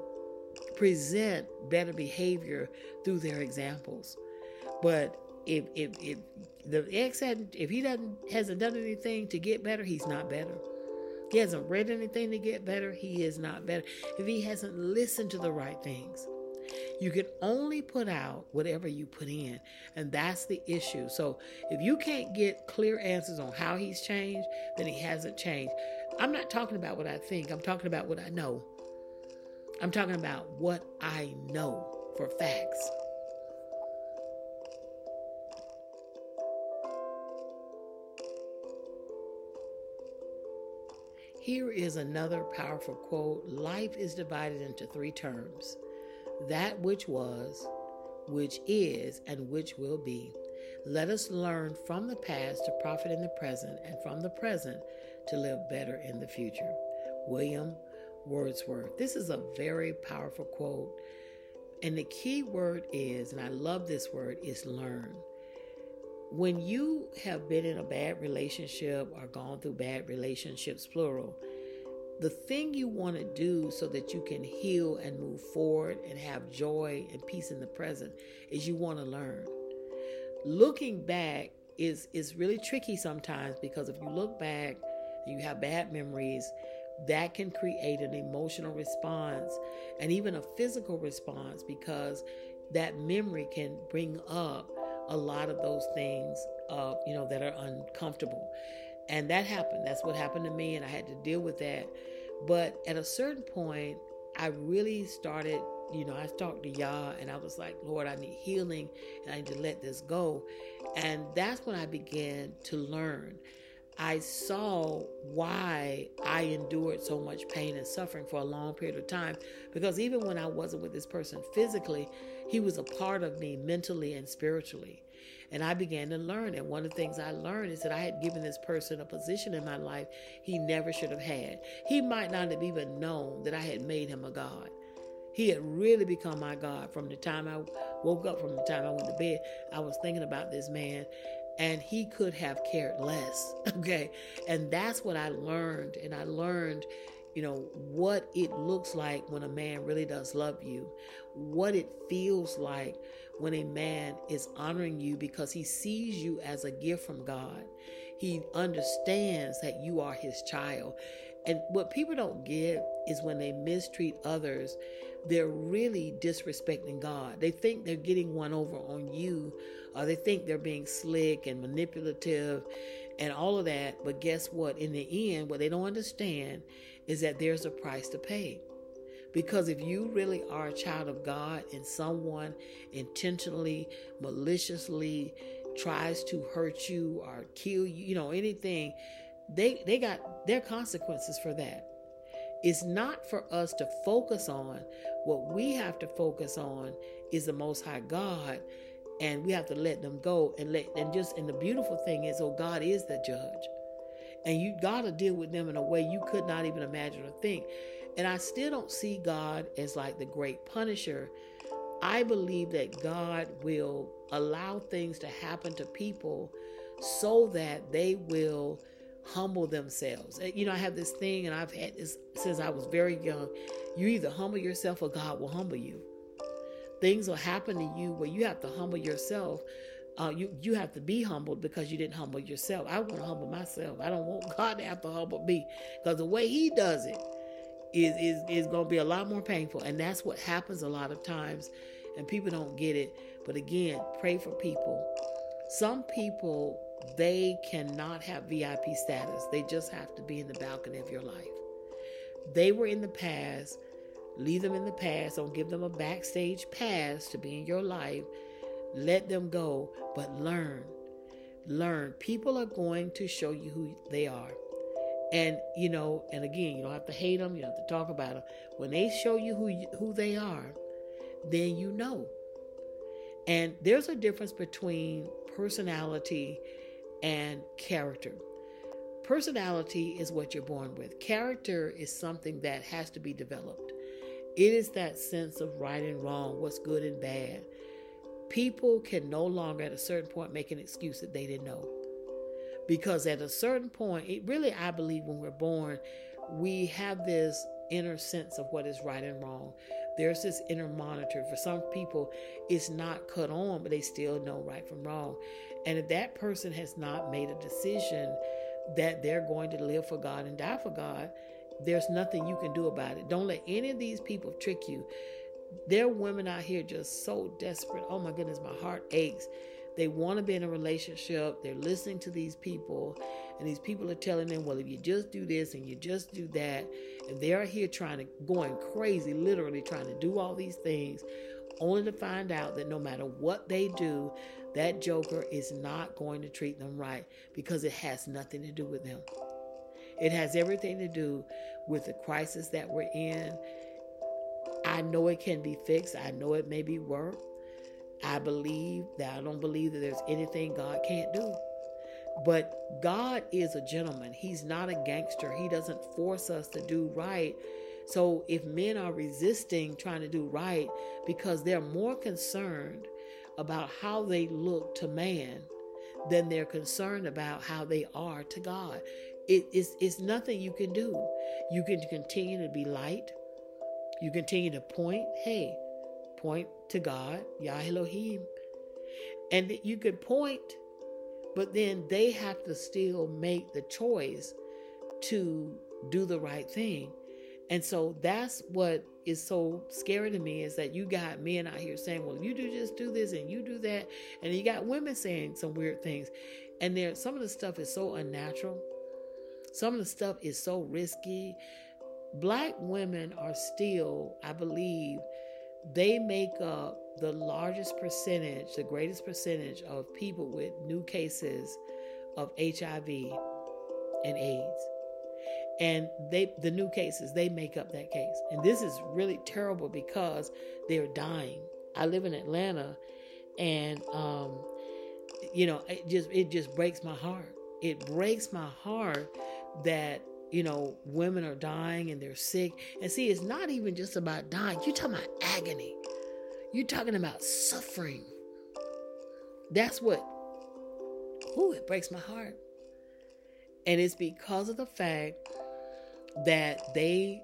present better behavior through their examples. But if if if the ex hadn't, if he doesn't hasn't done anything to get better, he's not better. He hasn't read anything to get better, he is not better. If he hasn't listened to the right things, you can only put out whatever you put in. And that's the issue. So if you can't get clear answers on how he's changed, then he hasn't changed. I'm not talking about what I think, I'm talking about what I know. I'm talking about what I know for facts. Here is another powerful quote Life is divided into three terms that which was, which is, and which will be. Let us learn from the past to profit in the present, and from the present to live better in the future. William Wordsworth. This is a very powerful quote. And the key word is, and I love this word, is learn. When you have been in a bad relationship or gone through bad relationships, plural, the thing you want to do so that you can heal and move forward and have joy and peace in the present is you want to learn. Looking back is is really tricky sometimes because if you look back and you have bad memories, that can create an emotional response and even a physical response because that memory can bring up a lot of those things, uh, you know, that are uncomfortable. And that happened. That's what happened to me, and I had to deal with that. But at a certain point, I really started, you know, I talked to Yah and I was like, Lord, I need healing and I need to let this go. And that's when I began to learn. I saw why I endured so much pain and suffering for a long period of time. Because even when I wasn't with this person physically, he was a part of me mentally and spiritually. And I began to learn. And one of the things I learned is that I had given this person a position in my life he never should have had. He might not have even known that I had made him a God. He had really become my God from the time I woke up, from the time I went to bed. I was thinking about this man, and he could have cared less. Okay. And that's what I learned. And I learned you know, what it looks like when a man really does love you, what it feels like when a man is honoring you because he sees you as a gift from God. He understands that you are his child. And what people don't get is when they mistreat others, they're really disrespecting God. They think they're getting one over on you, or they think they're being slick and manipulative and all of that. But guess what? In the end, what they don't understand is that there's a price to pay. Because if you really are a child of God and someone intentionally, maliciously tries to hurt you or kill you, you know, anything, they they got their consequences for that. It's not for us to focus on. What we have to focus on is the most high God and we have to let them go and let and just and the beautiful thing is oh God is the judge. And you got to deal with them in a way you could not even imagine or think. And I still don't see God as like the great punisher. I believe that God will allow things to happen to people so that they will humble themselves. You know, I have this thing, and I've had this since I was very young. You either humble yourself or God will humble you. Things will happen to you where you have to humble yourself. Uh, you you have to be humbled because you didn't humble yourself. I want to humble myself. I don't want God to have to humble me because the way He does it is is is going to be a lot more painful, and that's what happens a lot of times, and people don't get it. But again, pray for people. Some people they cannot have VIP status. They just have to be in the balcony of your life. They were in the past. Leave them in the past. Don't give them a backstage pass to be in your life. Let them go, but learn. Learn. People are going to show you who they are. And you know, and again, you don't have to hate them. You don't have to talk about them. When they show you who you, who they are, then you know. And there's a difference between personality and character. Personality is what you're born with. Character is something that has to be developed. It is that sense of right and wrong, what's good and bad. People can no longer, at a certain point, make an excuse that they didn't know. Because at a certain point, it really, I believe, when we're born, we have this inner sense of what is right and wrong. There's this inner monitor. For some people, it's not cut on, but they still know right from wrong. And if that person has not made a decision that they're going to live for God and die for God, there's nothing you can do about it. Don't let any of these people trick you. There are women out here just so desperate. Oh my goodness, my heart aches. They want to be in a relationship. They're listening to these people, and these people are telling them, well, if you just do this and you just do that, and they are here trying to, going crazy, literally trying to do all these things, only to find out that no matter what they do, that joker is not going to treat them right because it has nothing to do with them. It has everything to do with the crisis that we're in. I know it can be fixed. I know it may be worked. I believe that I don't believe that there's anything God can't do. But God is a gentleman. He's not a gangster. He doesn't force us to do right. So if men are resisting trying to do right because they're more concerned about how they look to man than they're concerned about how they are to God. It is it's nothing you can do. You can continue to be light. You continue to point, hey, point to God, Yah Elohim. And you could point, but then they have to still make the choice to do the right thing. And so that's what is so scary to me is that you got men out here saying, well, you do just do this and you do that. And you got women saying some weird things. And there some of the stuff is so unnatural. Some of the stuff is so risky. Black women are still, I believe, they make up the largest percentage, the greatest percentage of people with new cases of HIV and AIDS. And they the new cases they make up that case. And this is really terrible because they're dying. I live in atlanta and um you know it just it just breaks my heart. It breaks my heart that you know women are dying and they're sick and see it's not even just about dying you're talking about agony you're talking about suffering that's what oh it breaks my heart and it's because of the fact that they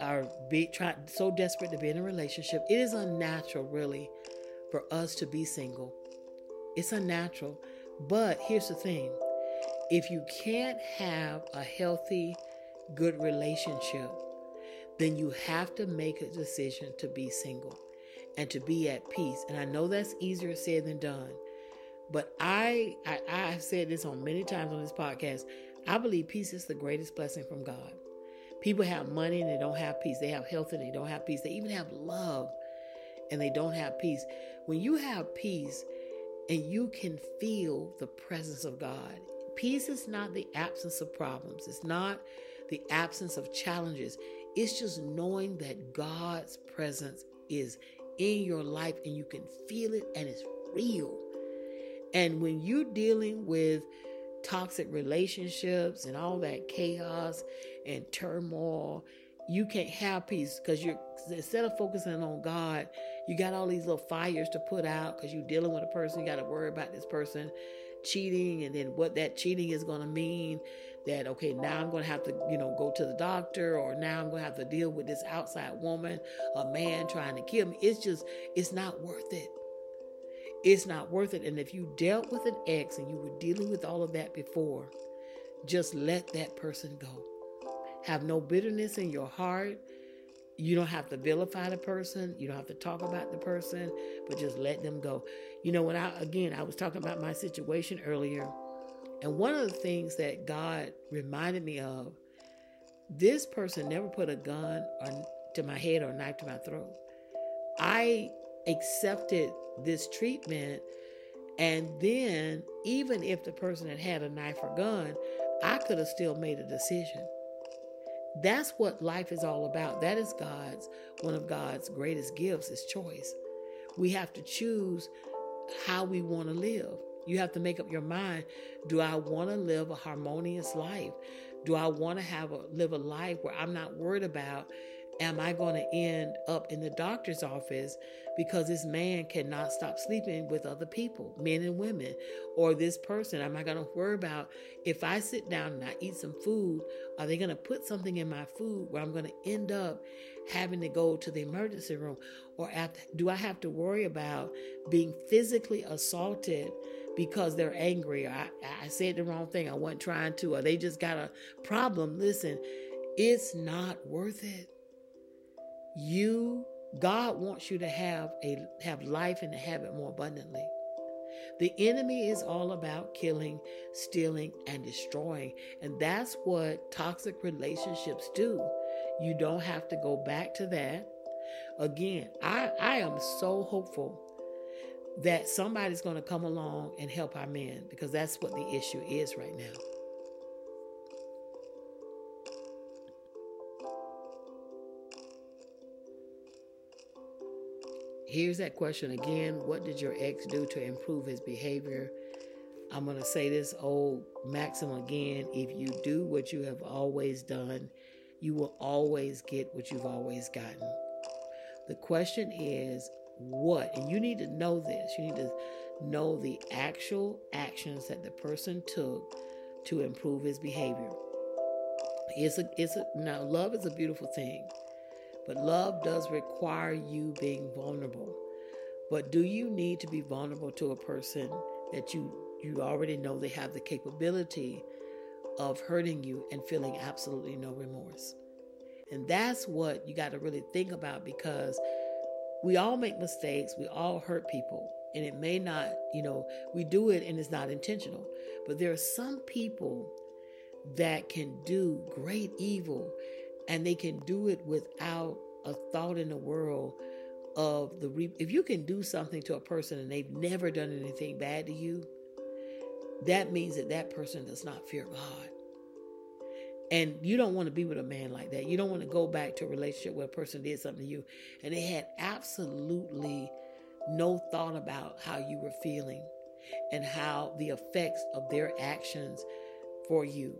are be try, so desperate to be in a relationship. It is unnatural, really, for us to be single. It's unnatural. But here's the thing if you can't have a healthy, good relationship, then you have to make a decision to be single and to be at peace. And I know that's easier said than done. But I, I I've said this on many times on this podcast. I believe peace is the greatest blessing from God. People have money and they don't have peace. They have health and they don't have peace. They even have love and they don't have peace. When you have peace and you can feel the presence of God, peace is not the absence of problems, it's not the absence of challenges. It's just knowing that God's presence is in your life and you can feel it and it's real. And when you're dealing with toxic relationships and all that chaos and turmoil, you can't have peace because you're instead of focusing on God, you got all these little fires to put out because you're dealing with a person. You got to worry about this person cheating and then what that cheating is going to mean. That okay, now I'm going to have to you know go to the doctor, or now I'm going to have to deal with this outside woman, a man trying to kill me. It's just it's not worth it it's not worth it. And if you dealt with an ex and you were dealing with all of that before, just let that person go. Have no bitterness in your heart. You don't have to vilify the person. You don't have to talk about the person, but just let them go. You know, when I, again, I was talking about my situation earlier, and one of the things that God reminded me of, this person never put a gun to my head or a knife to my throat. I accepted this treatment. And then, even if the person had had a knife or gun, I could have still made a decision. That's what life is all about. That is God's, one of God's greatest gifts is choice. We have to choose how we want to live. You have to make up your mind do I want to live a harmonious life? Do I want to have a live a life where I'm not worried about am I going to end up in the doctor's office because this man cannot stop sleeping with other people, men and women, or this person? Am I going to worry about if I sit down and I eat some food, are they going to put something in my food where I'm going to end up having to go to the emergency room? Or do I have to worry about being physically assaulted? Because they're angry, or I, I said the wrong thing, I wasn't trying to, or they just got a problem. Listen, it's not worth it you God wants you to have a have life and to have it more abundantly. The enemy is all about killing, stealing, and destroying. And that's what toxic relationships do. You don't have to go back to that. Again, I, I am so hopeful that somebody's going to come along and help our men because that's what the issue is right now. Here's that question again What did your ex do to improve his behavior? I'm going to say this old maxim again if you do what you have always done, you will always get what you've always gotten. The question is what? And you need to know this. You need to know the actual actions that the person took to improve his behavior. It's a it's a now love is a beautiful thing. But love does require you being vulnerable. But do you need to be vulnerable to a person that you you already know they have the capability of hurting you and feeling absolutely no remorse? And that's what you got to really think about because we all make mistakes, we all hurt people, and it may not, you know, we do it and it's not intentional. But there are some people that can do great evil and they can do it without a thought in the world of the re- if you can do something to a person and they've never done anything bad to you that means that that person does not fear god and you don't want to be with a man like that you don't want to go back to a relationship where a person did something to you and they had absolutely no thought about how you were feeling and how the effects of their actions for you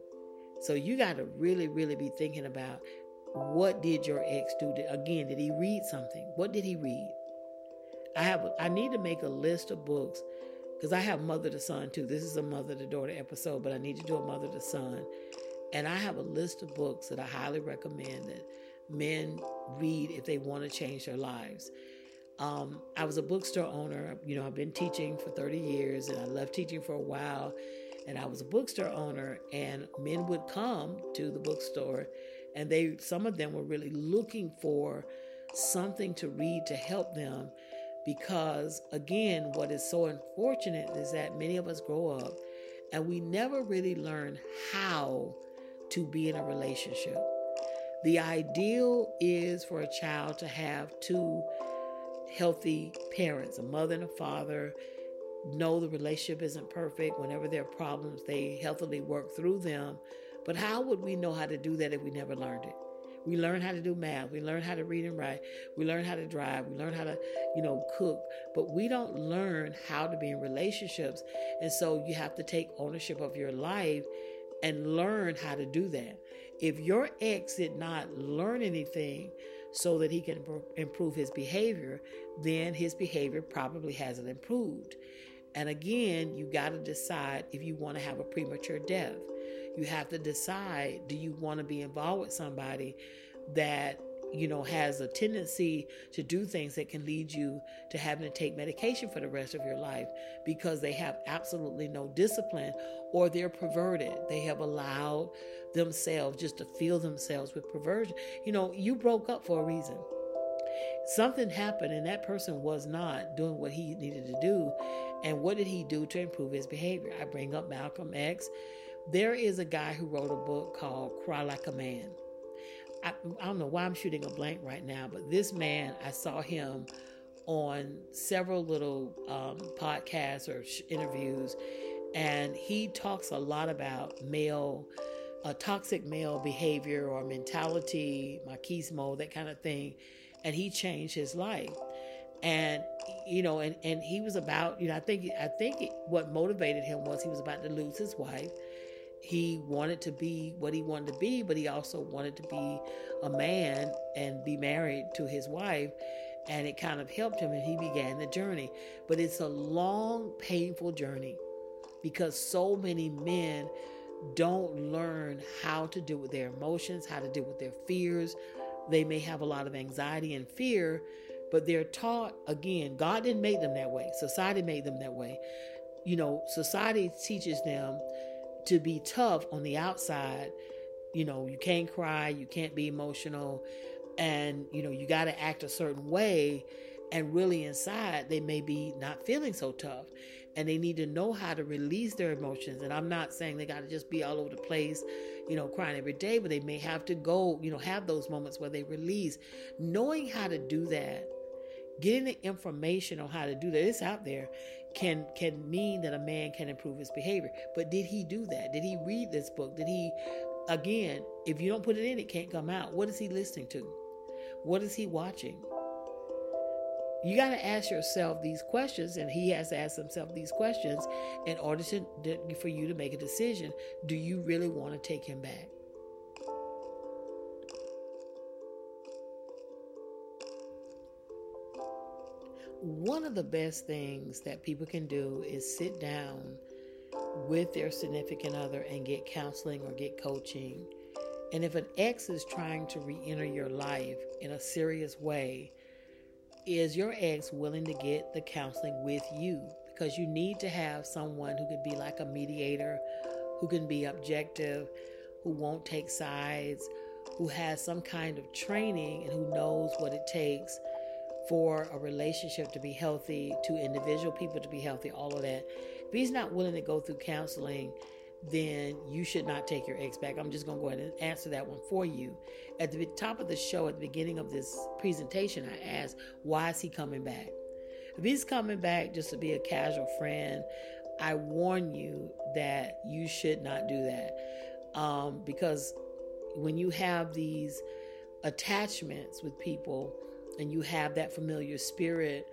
so you got to really, really be thinking about what did your ex do? Again, did he read something? What did he read? I have. I need to make a list of books because I have mother to son too. This is a mother to daughter episode, but I need to do a mother to son, and I have a list of books that I highly recommend that men read if they want to change their lives. Um, I was a bookstore owner. You know, I've been teaching for 30 years, and I left teaching for a while and I was a bookstore owner, and men would come to the bookstore, and they some of them were really looking for something to read to help them, because again, what is so unfortunate is that many of us grow up, and we never really learn how to be in a relationship. The ideal is for a child to have two healthy parents, a mother and a father know the relationship isn't perfect. Whenever there are problems, they healthily work through them. But how would we know how to do that if we never learned it? We learn how to do math. We learn how to read and write. We learn how to drive. We learn how to, you know, cook. But we don't learn how to be in relationships. And so you have to take ownership of your life and learn how to do that. If your ex did not learn anything so that he can improve his behavior, then his behavior probably hasn't improved. And again, you got to decide if you want to have a premature death. You have to decide do you want to be involved with somebody that you know has a tendency to do things that can lead you to having to take medication for the rest of your life because they have absolutely no discipline or they're perverted they have allowed themselves just to feel themselves with perversion you know you broke up for a reason something happened and that person was not doing what he needed to do and what did he do to improve his behavior? I bring up Malcolm X. There is a guy who wrote a book called Cry Like a Man. I, I don't know why I'm shooting a blank right now, but this man, I saw him on several little um, podcasts or sh- interviews, And he talks a lot about male, uh, toxic male behavior or mentality, machismo, that kind of thing. And he changed his life. And you know, and, and he was about, you know, I think I think what motivated him was he was about to lose his wife. He wanted to be what he wanted to be, but he also wanted to be a man and be married to his wife and it kind of helped him and he began the journey. But it's a long, painful journey because so many men don't learn how to deal with their emotions, how to deal with their fears. They may have a lot of anxiety and fear, but they're taught again, God didn't make them that way. Society made them that way. You know, society teaches them to be tough on the outside. You know, you can't cry, you can't be emotional and you know you got to act a certain way and really inside they may be not feeling so tough and they need to know how to release their emotions. And i'm not saying they got to just be all over the place you know crying every day but they may have to go you know have those moments where they release. Knowing how to do that getting the information on how to do that it's out there can can mean that a man can improve his behavior but did he do that did he read this book did he again if you don't put it in it can't come out what is he listening to what is he watching? You got to ask yourself these questions, and he has to ask himself these questions in order to, for you to make a decision. Do you really want to take him back? One of the best things that people can do is sit down with their significant other and get counseling or get coaching and if an ex is trying to re enter your life in a serious way, is your ex willing to get the counseling with you? Because you need to have someone who could be like a mediator, who can be objective, who won't take sides, who has some kind of training and who knows what it takes for a relationship to be healthy, to individual people to be healthy, all of that. If he's not willing to go through counseling, then you should not take your ex back. I'm just going to go ahead and answer that one for you. At the top of the show, at the beginning of this presentation, I asked, why is he coming back? If he's coming back just to be a casual friend, I warn you that you should not do that. Um, because when you have these attachments with people and you have that familiar spirit,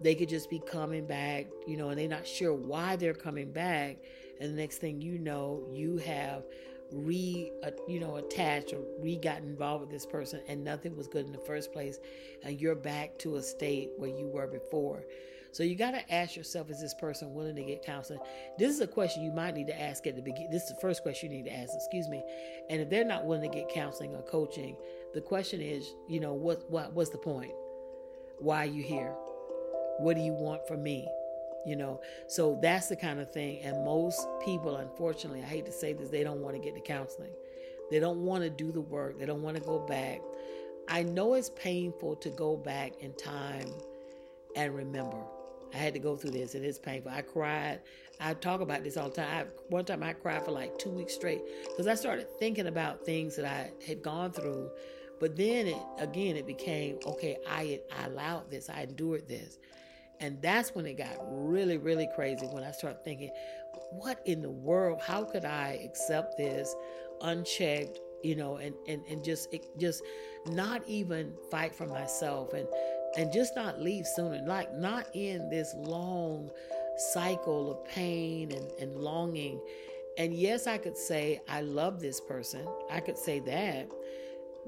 they could just be coming back, you know, and they're not sure why they're coming back. And the next thing you know, you have re uh, you know attached or re got involved with this person and nothing was good in the first place. And you're back to a state where you were before. So you got to ask yourself is this person willing to get counseling? This is a question you might need to ask at the beginning this is the first question you need to ask excuse me. And if they're not willing to get counseling or coaching the question is you know what, what what's the point? Why are you here? What do you want from me? You know so that's the kind of thing. And most people unfortunately i hate to say this they don't want to get to counseling. They don't want to do the work. They don't want to go back. I know it's painful to go back in time and remember. I had to go through this and it is painful. I cried. I talk about this all the time. I, one time i cried for like two weeks straight because i started thinking about things that i had gone through but then it again it became okay i i allowed this i endured this and that's when it got really, really crazy when I started thinking, what in the world? How could I accept this unchecked, you know, and, and, and just it, just not even fight for myself and and just not leave sooner, like not in this long cycle of pain and, and longing. And yes, I could say I love this person. I could say that.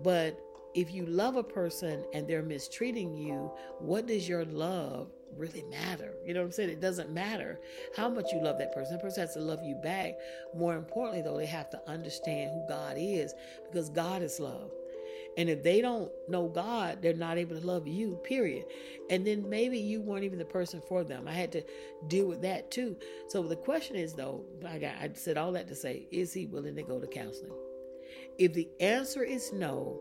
But if you love a person and they're mistreating you, what does your love really matter. You know what I'm saying? It doesn't matter how much you love that person. That person has to love you back. More importantly, though, they have to understand who God is because God is love. And if they don't know God, they're not able to love you, period. And then maybe you weren't even the person for them. I had to deal with that too. So the question is, though, I, got, I said all that to say, is he willing to go to counseling? If the answer is no,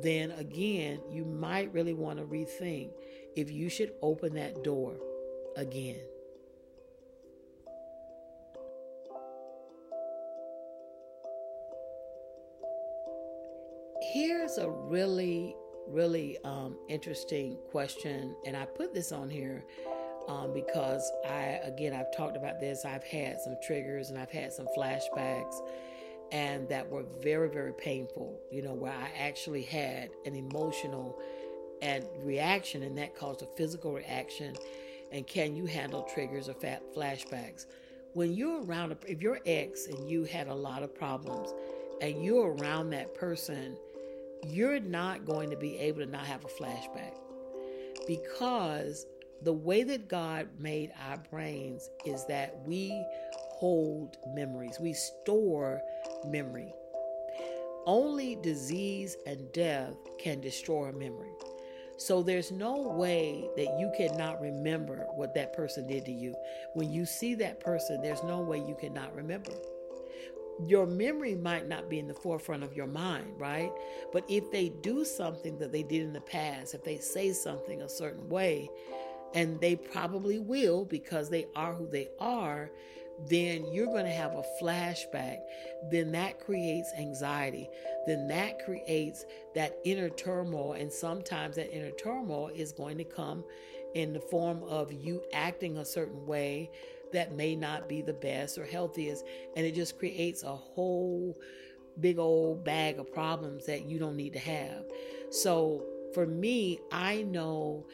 then again, you might really want to rethink if you should open that door again. Here's a really, really um, interesting question, and I put this on here um, because I, again, I've talked about this. I've had some triggers and I've had some flashbacks, and that were very, very painful. You know, where I actually had an emotional and reaction, and that caused a physical reaction. And can you handle triggers or fat flashbacks? When you're around, a, if your ex and you had a lot of problems, and you're around that person, you're not going to be able to not have a flashback because the way that God made our brains is that we hold memories, we store memory. Only disease and death can destroy a memory. So there's no way that you cannot remember what that person did to you. When you see that person, there's no way you cannot remember. Your memory might not be in the forefront of your mind, right? But if they do something that they did in the past, if they say something a certain way, and they probably will because they are who they are, then you're going to have a flashback. Then that creates anxiety. Then that creates that inner turmoil. And sometimes that inner turmoil is going to come in the form of you acting a certain way that may not be the best or healthiest. And it just creates a whole big old bag of problems that you don't need to have. So for me, I know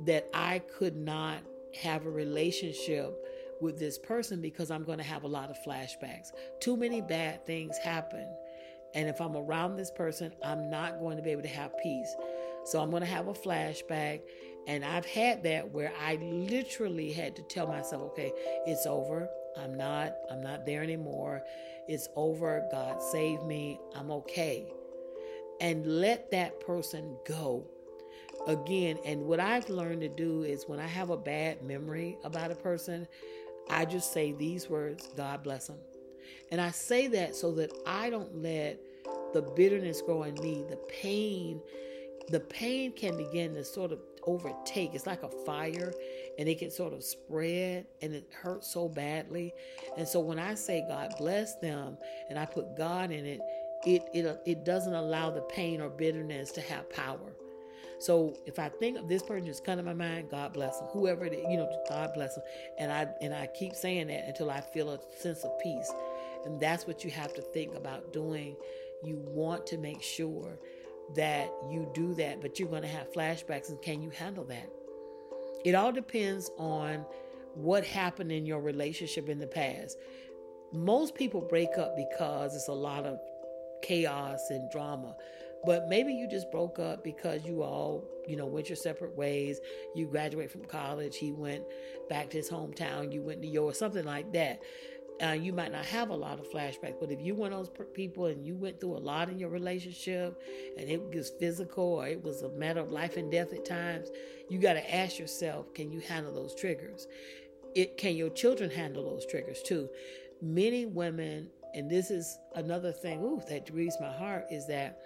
that I could not have a relationship with this person because I'm going to have a lot of flashbacks. Too many bad things happen. And if I'm around this person, I'm not going to be able to have peace. So I'm going to have a flashback. And I've had that where I literally had to tell myself, okay, it's over. I'm not, I'm not there anymore. It's over. God save me. I'm okay. And let that person go again and what i've learned to do is when i have a bad memory about a person i just say these words god bless them and i say that so that i don't let the bitterness grow in me. The pain the pain can begin to sort of overtake. It's like a fire and it can sort of spread and it hurts so badly. And so when i say god bless them and i put god in it it it, it doesn't allow the pain or bitterness to have power so if I think of this person just come to my mind, God bless them. Whoever it is, you know, God bless them. And I and I keep saying that until I feel a sense of peace. And that's what you have to think about doing. You want to make sure that you do that, but you're going to have flashbacks and can you handle that? It all depends on what happened in your relationship in the past. Most people break up because it's a lot of chaos and drama. But maybe you just broke up because you all, you know, went your separate ways. You graduate from college. He went back to his hometown. You went to yours, something like that. Uh, you might not have a lot of flashbacks, but if you one of those people and you went through a lot in your relationship and it was physical or it was a matter of life and death at times, you got to ask yourself, can you handle those triggers? It can your children handle those triggers too? Many women, and this is another thing, ooh, that grieves my heart, is that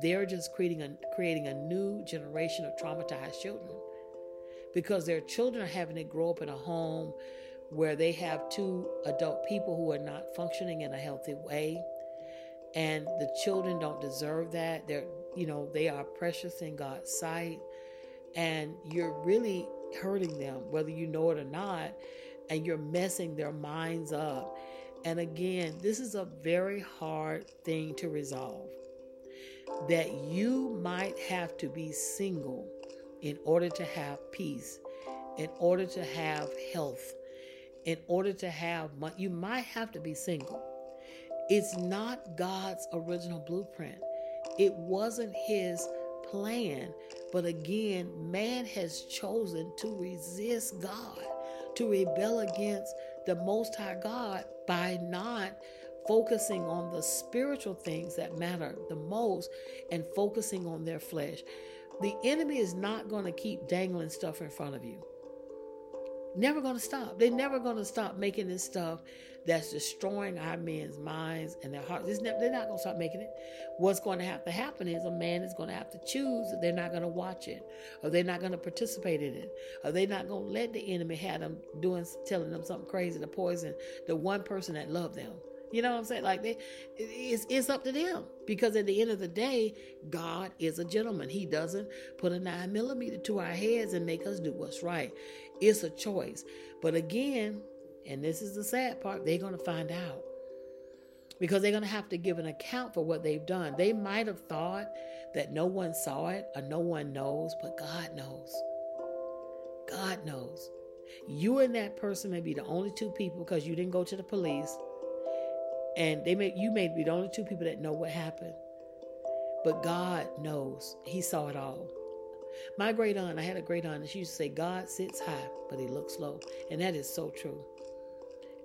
they're just creating a creating a new generation of traumatized children. Because their children are having to grow up in a home where they have two adult people who are not functioning in a healthy way. And the children don't deserve that. They're you know they are precious in god's sight. And you're really hurting them whether you know it or not. And you're messing their minds up. And again this is a very hard thing to resolve that you might have to be single in order to have peace, in order to have health, in order to have money. You might have to be single. It's not God's original blueprint, it wasn't His plan. But again, man has chosen to resist God, to rebel against the Most High God by not focusing on the spiritual things that matter the most and focusing on their flesh. The enemy is not going to keep dangling stuff in front of you. Never going to stop. They're never going to stop making this stuff that's destroying our men's minds and their hearts. They're not going to stop making it. What's going to have to happen is a man is going to have to choose that they're not going to watch it, or they're not going to participate in it, or they're not going to let the enemy have them doing, telling them something crazy to poison the one person that loved them You know what I'm saying? Like they, it's it's up to them because at the end of the day, God is a gentleman. He doesn't put a nine millimeter to our heads and make us do what's right. It's a choice. But again, and this is the sad part, they're to find out because they're to have to give an account for what they've done. They might have thought that no one saw it or no one knows, but God knows. God knows. You and that person may be the only two people because you didn't go to the police and they may you may be the only two people that know what happened. But God knows. He saw it all. My great aunt, I had a great aunt, and she used to say, God sits high, but he looks low. And that is so true.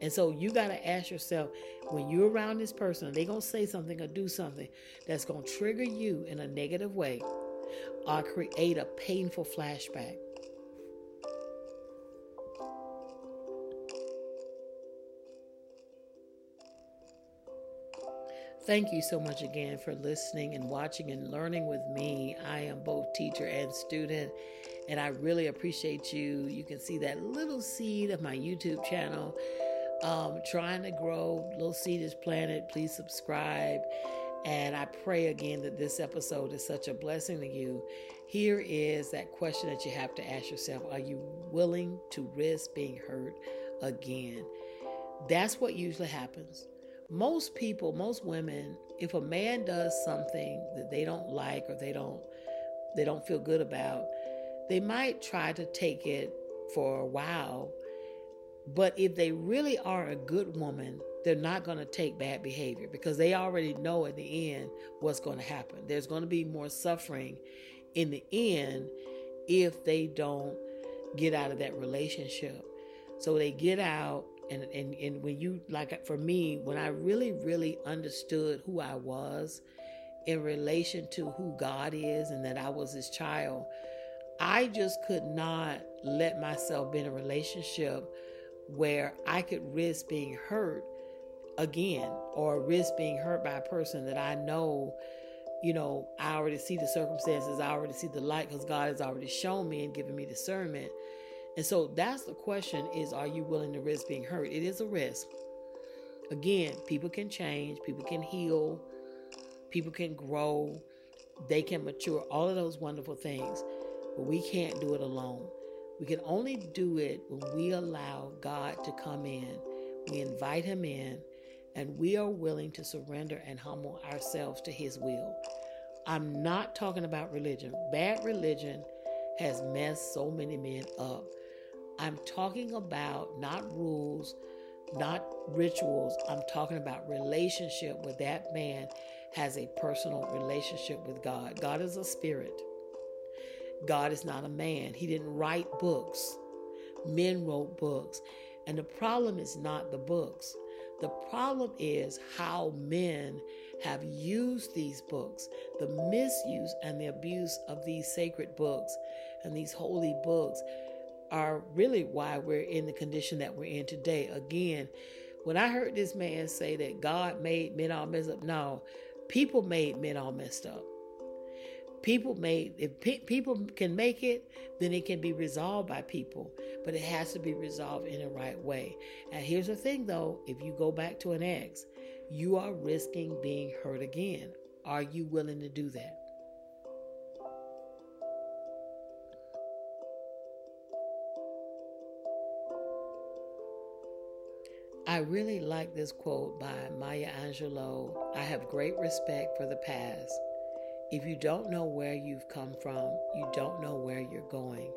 And so you got to ask yourself when you're around this person, they're going to say something or do something that's going to trigger you in a negative way or create a painful flashback. Thank you so much again for listening and watching and learning with me. I am both teacher and student, and I really appreciate you. You can see that little seed of my YouTube channel. Um, trying to grow, little seed is planted. Please subscribe. And I pray again that this episode is such a blessing to you. Here is that question that you have to ask yourself Are you willing to risk being hurt again? That's what usually happens most people, most women, if a man does something that they don't like or they don't they don't feel good about, they might try to take it for a while. But if they really are a good woman, they're not going to take bad behavior because they already know at the end what's going to happen. There's going to be more suffering in the end if they don't get out of that relationship. So they get out and, and and when you like for me when i really really understood who i was in relation to who god is and that i was his child i just could not let myself be in a relationship where i could risk being hurt again or risk being hurt by a person that i know you know i already see the circumstances i already see the light because god has already shown me and given me discernment and so that's the question is are you willing to risk being hurt? It is a risk. Again, people can change, people can heal, people can grow, they can mature, all of those wonderful things. But we can't do it alone. We can only do it when we allow God to come in. We invite him in and we are willing to surrender and humble ourselves to his will. I'm not talking about religion. Bad religion has messed so many men up. I'm talking about not rules, not rituals. I'm talking about relationship where that man has a personal relationship with God. God is a spirit. God is not a man. He didn't write books. Men wrote books. And the problem is not the books. The problem is how men have used these books, the misuse and the abuse of these sacred books and these holy books are really why we're in the condition that we're in today. Again, when I heard this man say that God made men all messed up, no, people made men all messed up. People made, if pe- people can make it, then it can be resolved by people, but it has to be resolved in the right way. And here's the thing though if you go back to an ex, you are risking being hurt again. Are you willing to do that? I really like this quote by Maya Angelou I have great respect for the past. If you don't know where you've come from, you don't know where you're going.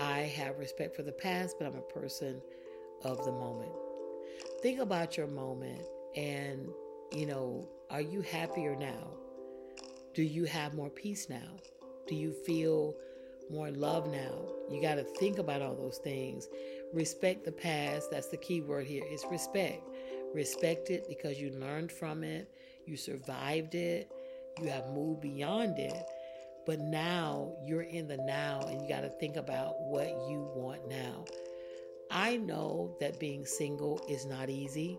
I have respect for the past, but I'm a person of the moment. Think about your moment and, you know, are you happier now? Do you have more peace now? Do you feel more love now? You got to think about all those things Respect the past. That's the key word here is respect. Respect it because you learned from it, you survived it, you have moved beyond it. But now you're in the now and you got to think about what you want now. I know that being single is not easy.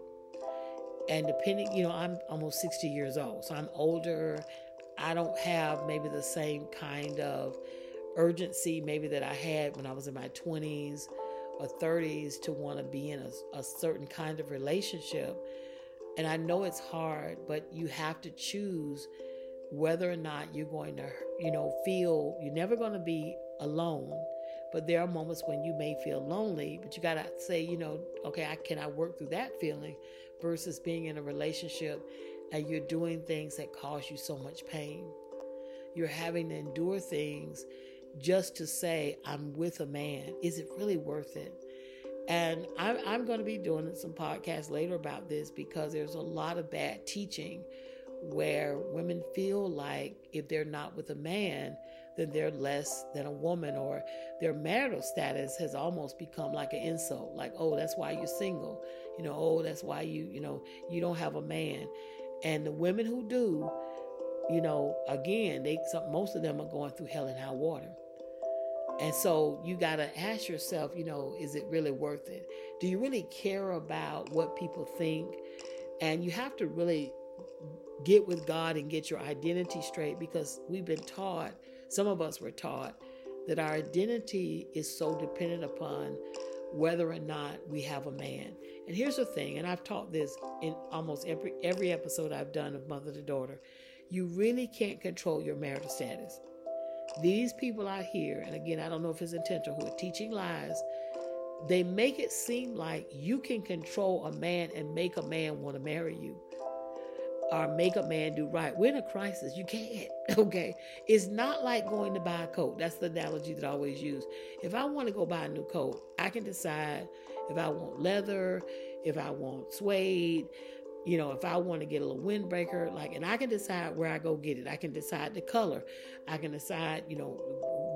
And depending, you know, I'm almost 60 years old, so I'm older. I don't have maybe the same kind of urgency maybe that I had when I was in my 20s or 30s to want to be in a, a certain kind of relationship. And I know it's hard, but you have to choose whether or not you're going to, you know, feel you're never going to be alone. But there are moments when you may feel lonely, but you got to say, you know, okay, I can I work through that feeling versus being in a relationship and you're doing things that cause you so much pain. You're having to endure things just to say, I'm with a man. Is it really worth it? And I'm, I'm going to be doing some podcasts later about this because there's a lot of bad teaching where women feel like if they're not with a man, then they're less than a woman, or their marital status has almost become like an insult. Like, oh, that's why you're single. You know, oh, that's why you, you know, you don't have a man. And the women who do, you know, again, they some, most of them are going through hell and high water. And so you got to ask yourself, you know, is it really worth it? Do you really care about what people think? And you have to really get with God and get your identity straight because we've been taught, some of us were taught, that our identity is so dependent upon whether or not we have a man. And here's the thing, and I've taught this in almost every every episode I've done of Mother to Daughter. You really can't control your marital status. These people out here, and again, I don't know if it's intentional, who are teaching lies, they make it seem like you can control a man and make a man want to marry you or make a man do right. We're in a crisis. You can't. Okay. It's not like going to buy a coat. That's the analogy that I always use. If I want to go buy a new coat, I can decide if I want leather, if I want suede, you know, if I want to get a little windbreaker, like, and I can decide where I go get it. I can decide the color. I can decide, you know,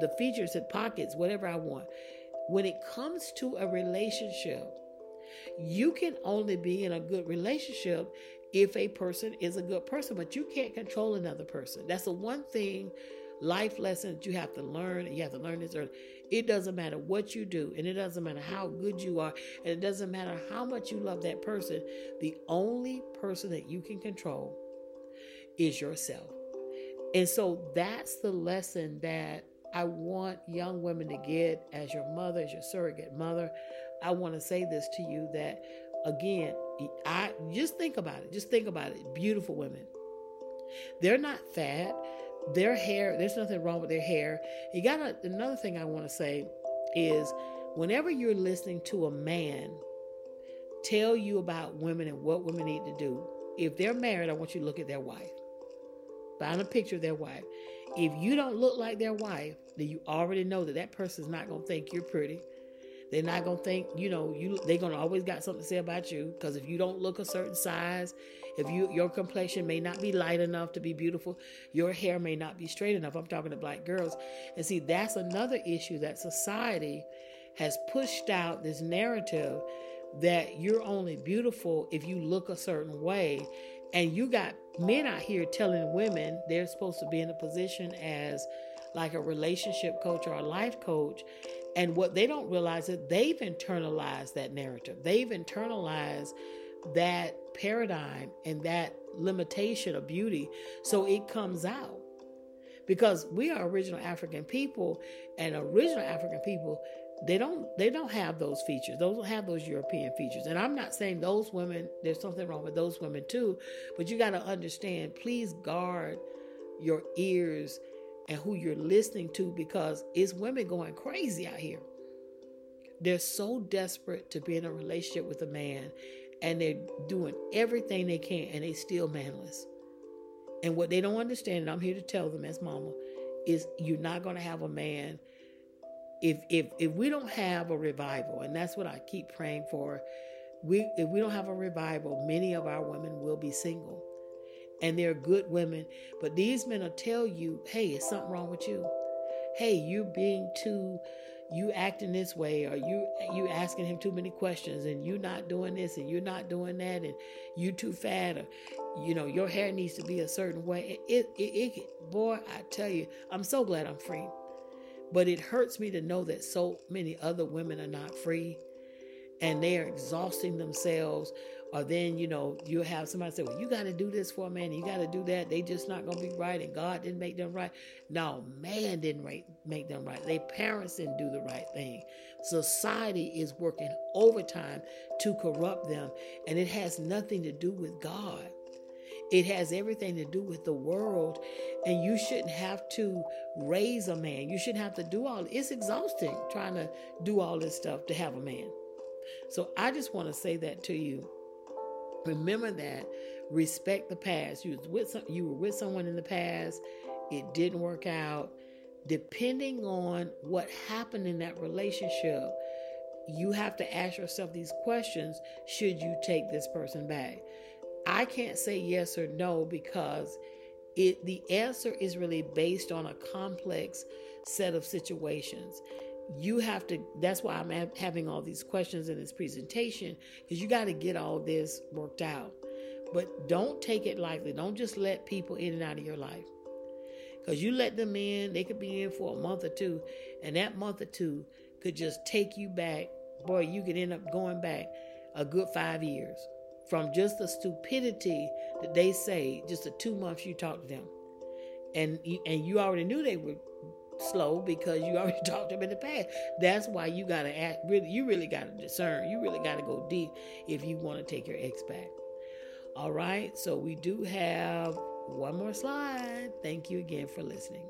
the features and pockets, whatever I want. When it comes to a relationship, you can only be in a good relationship if a person is a good person, but you can't control another person. That's the one thing, life lessons you have to learn, you have to learn this early. It doesn't matter what you do, and it doesn't matter how good you are, and it doesn't matter how much you love that person. The only person that you can control is yourself. And so that's the lesson that I want young women to get as your mother, as your surrogate mother. I want to say this to you that again, I just think about it. Just think about it. Beautiful women. They're not fat. Their hair, there's nothing wrong with their hair. You got to, another thing I want to say is whenever you're listening to a man tell you about women and what women need to do, if they're married, I want you to look at their wife. Find a picture of their wife. If you don't look like their wife, then you already know that that person's not going to think you're pretty. They're not gonna think, you know, you they're gonna always got something to say about you. Because if you don't look a certain size, if you your complexion may not be light enough to be beautiful, your hair may not be straight enough. I'm talking to black girls. And see, that's another issue that society has pushed out this narrative that you're only beautiful if you look a certain way. And you got men out here telling women they're supposed to be in a position as like a relationship coach or a life coach and what they don't realize is they've internalized that narrative. They've internalized that paradigm and that limitation of beauty. So it comes out. Because we are original African people and original African people, they don't they don't have those features. Those don't have those European features. And I'm not saying those women, there's something wrong with those women too, but you got to understand, please guard your ears and who you're listening to because it's women going crazy out here. They're so desperate to be in a relationship with a man and they're doing everything they can and they still manless. And what they don't understand, and I'm here to tell them as mama, is you're not going to have a man if if if we don't have a revival, and that's what I keep praying for. We if we don't have a revival, many of our women will be single and they're good women. But these men will tell you, hey, is something wrong with you? Hey, you're being too you acting this way or you you asking him too many questions and you not doing this and you're not doing that and you too fat or you know your hair needs to be a certain way. It, it, it, it boy i tell you i'm so glad i'm free. But it hurts me to know that so many other women are not free and they are exhausting themselves or then you know you have somebody say well you got to do this for a man you got to do that. They just not going to be right and god didn't make them right. No man didn't make them right. Their parents didn't do the right thing. Society is working overtime to corrupt them and it has nothing to do with god. It has everything to do with the world and you shouldn't have to raise a man. You shouldn't have to do all it's exhausting trying to do all this stuff to have a man. So i just want to say that to you Remember that. Respect the past. You was with some, you were with someone in the past. It didn't work out. Depending on what happened in that relationship, you have to ask yourself these questions should you take this person back? I can't say yes or no because it the answer is really based on a complex set of situations you have to that's why i'm having all these questions in this presentation because you got to get all this worked out. But don't take it lightly. Don't just let people in and out of your life. Because you let them in they could be in for a month or two and that month or two could just take you back. Boy you could end up going back a good five years from just the stupidity that they say just the two months you talked to them. And and you already knew they were slow because you already talked to them in the past. That's why you gotta act really you really gotta discern. You really gotta go deep if you want to take your ex back. All right, so we do have one more slide. Thank you again for listening.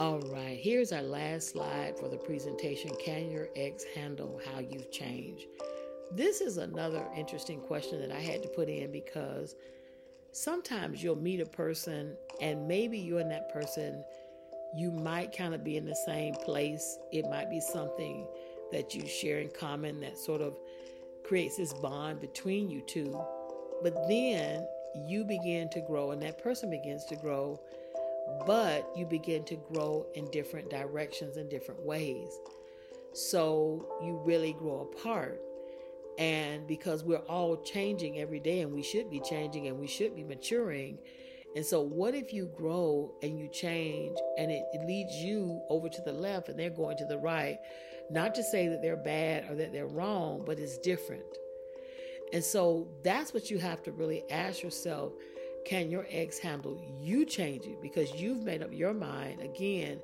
All right, here's our last slide for the presentation. Can your ex handle how you've changed? This is another interesting question that I had to put in because sometimes you'll meet a person and maybe you and that person you might kind of be in the same place. It might be something that you share in common that sort of creates this bond between you two. But then you begin to grow and that person begins to grow but you begin to grow in different directions in different ways. So you really grow apart and because we're all changing every day and we should be changing and we should be maturing. And so, what if you grow and you change and it, it, leads you over to the left and they're going to the right? Not to say that they're bad or that they're wrong, but it's different. And so, that's what you have to really ask yourself can your ex handle you changing? Because you've made up your mind again,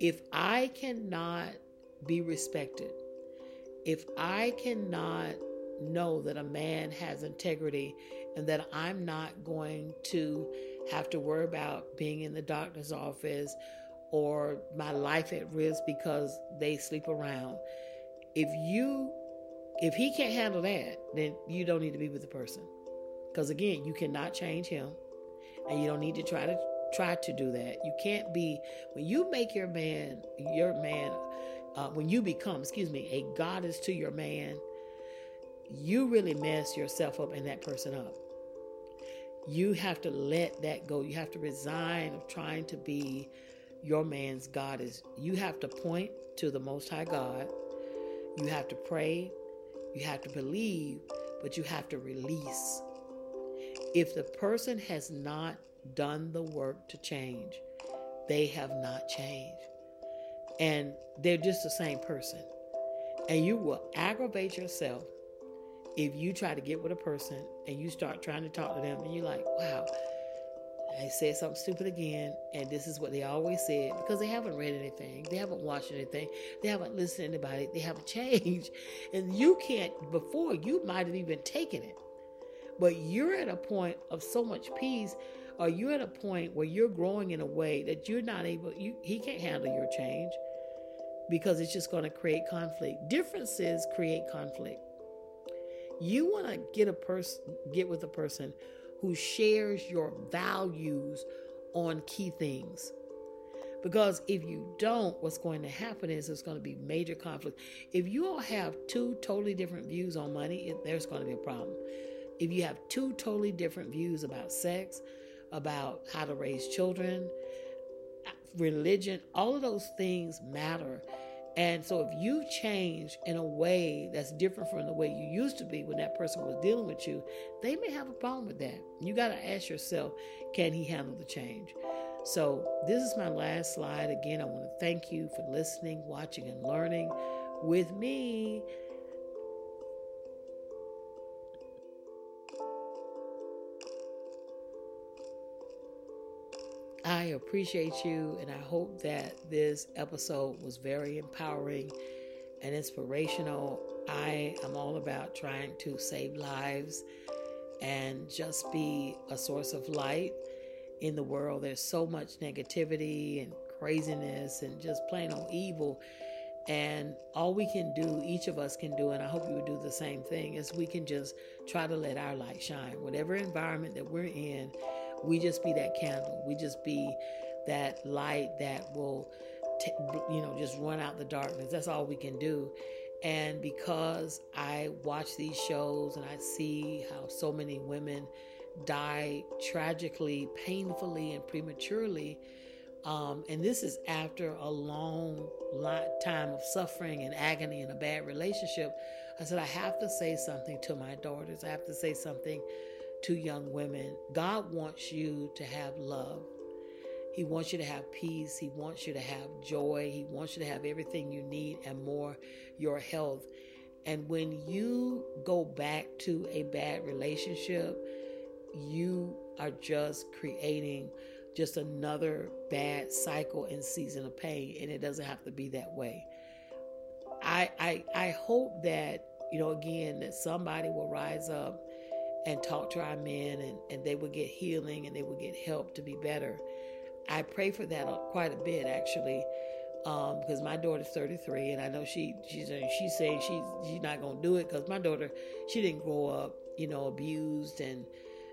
if I cannot be respected, if I cannot know that a man has integrity and that I'm not going to have to worry about being in the doctor's office or my life at risk because they sleep around. If you if he can't handle that, then you don't need to be with the person. Because again, you cannot change him and you don't need to try to try to do that. You can't be when you make your man your man uh, when you become, excuse me, a goddess to your man, you really mess yourself up and that person up. You have to let that go. You have to resign of trying to be your man's goddess. You have to point to the Most High God. You have to pray. You have to believe, but you have to release. If the person has not done the work to change, they have not changed and they're just the same person. And you will aggravate yourself if you try to get with a person and you start trying to talk to them and you're like, wow, I said something stupid again, and this is what they always said because they haven't read anything, they haven't watched anything, they haven't listened to anybody, they haven't changed. And you can't, before, you might have even taken it. But you're at a point of so much peace, or you're at a point where you're growing in a way that you're not able, you, he can't handle your change because it's just going to create conflict. Differences create conflict. You want to get a person get with a person who shares your values on key things. Because if you don't, what's going to happen is there's going to be major conflict. If you all have two totally different views on money, there's going to be a problem. If you have two totally different views about sex, about how to raise children, religion, all of those things matter. And so if you change in a way that's different from the way you used to be when that person was dealing with you, they may have a problem with that. You got to ask yourself, can he handle the change? So, this is my last slide. Again, I want to thank you for listening, watching, and learning with me. I appreciate you, and I hope that this episode was very empowering and inspirational. I am all about trying to save lives and just be a source of light in the world. There's so much negativity and craziness and just plain old evil. And all we can do, each of us can do, and I hope you would do the same thing, is we can just try to let our light shine. Whatever environment that we're in, we just be that candle. We just be that light that will, t- you know, just run out the darkness. That's all we can do. And because I watch these shows and I see how so many women die tragically, painfully, and prematurely. Um, and this is after a long time of suffering and agony and a bad relationship. I said, I have to say something to my daughters. I have to say something to young women. God wants you to have love. He wants you to have peace. He wants you to have joy. He wants you to have everything you need and more, your health. And when you go back to a bad relationship, you are just creating just another bad cycle and season of pain and it doesn't have to be that way i i i hope that you know again that somebody will rise up and talk to our men and, and they would get healing and they would get help to be better i pray for that quite a bit actually um, because my daughter's 33 and I know she she's she's saying she's she's not gonna do it because my daughter she didn't grow up you know abused and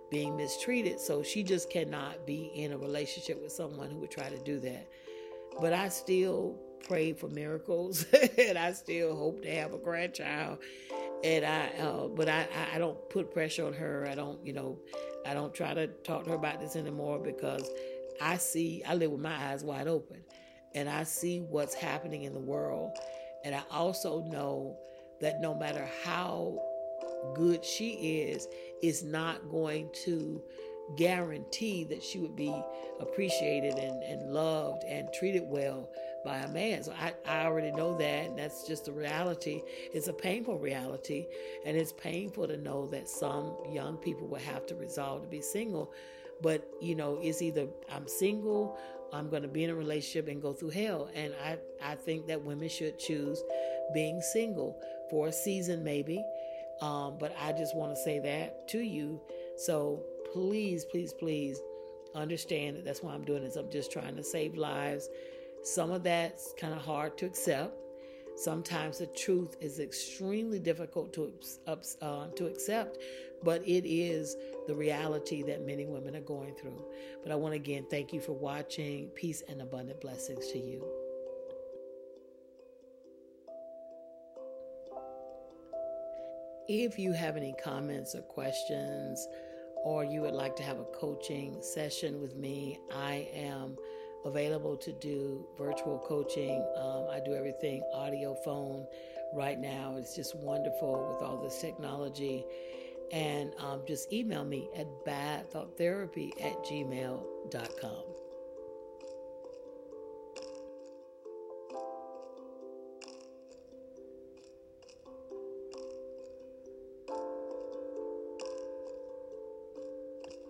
being mistreated. So she just cannot be in a relationship with someone who would try to do that. But I still pray for miracles and I still hope to have a grandchild. And I, uh, but I, I don't put pressure on her. I don't, you know, I don't try to talk to her about this anymore because I see, I live with my eyes wide open and I see what's happening in the world. And I also know that no matter how good she is is not going to guarantee that she would be appreciated and, and loved and treated well by a man. So I, I already know that. And that's just the reality. It's a painful reality. And it's painful to know that some young people will have to resolve to be single. But, you know, it's either I'm single, I'm going to be in a relationship and go through hell. And I, I think that women should choose being single for a season, maybe um, but I just want to say that to you. So please, please, please understand that that's why I'm doing this. I'm just trying to save lives. Some of that's kind of hard to accept. Sometimes the truth is extremely difficult to uh, to accept, but it is the reality that many women are going through. But I want to again thank you for watching. Peace and abundant blessings to you. If you have any comments or questions, or you would like to have a coaching session with me, I am available to do virtual coaching. Um, I do everything audio, phone right now. It's just wonderful with all this technology. And um, just email me at badthoughtherapy at gmail.com.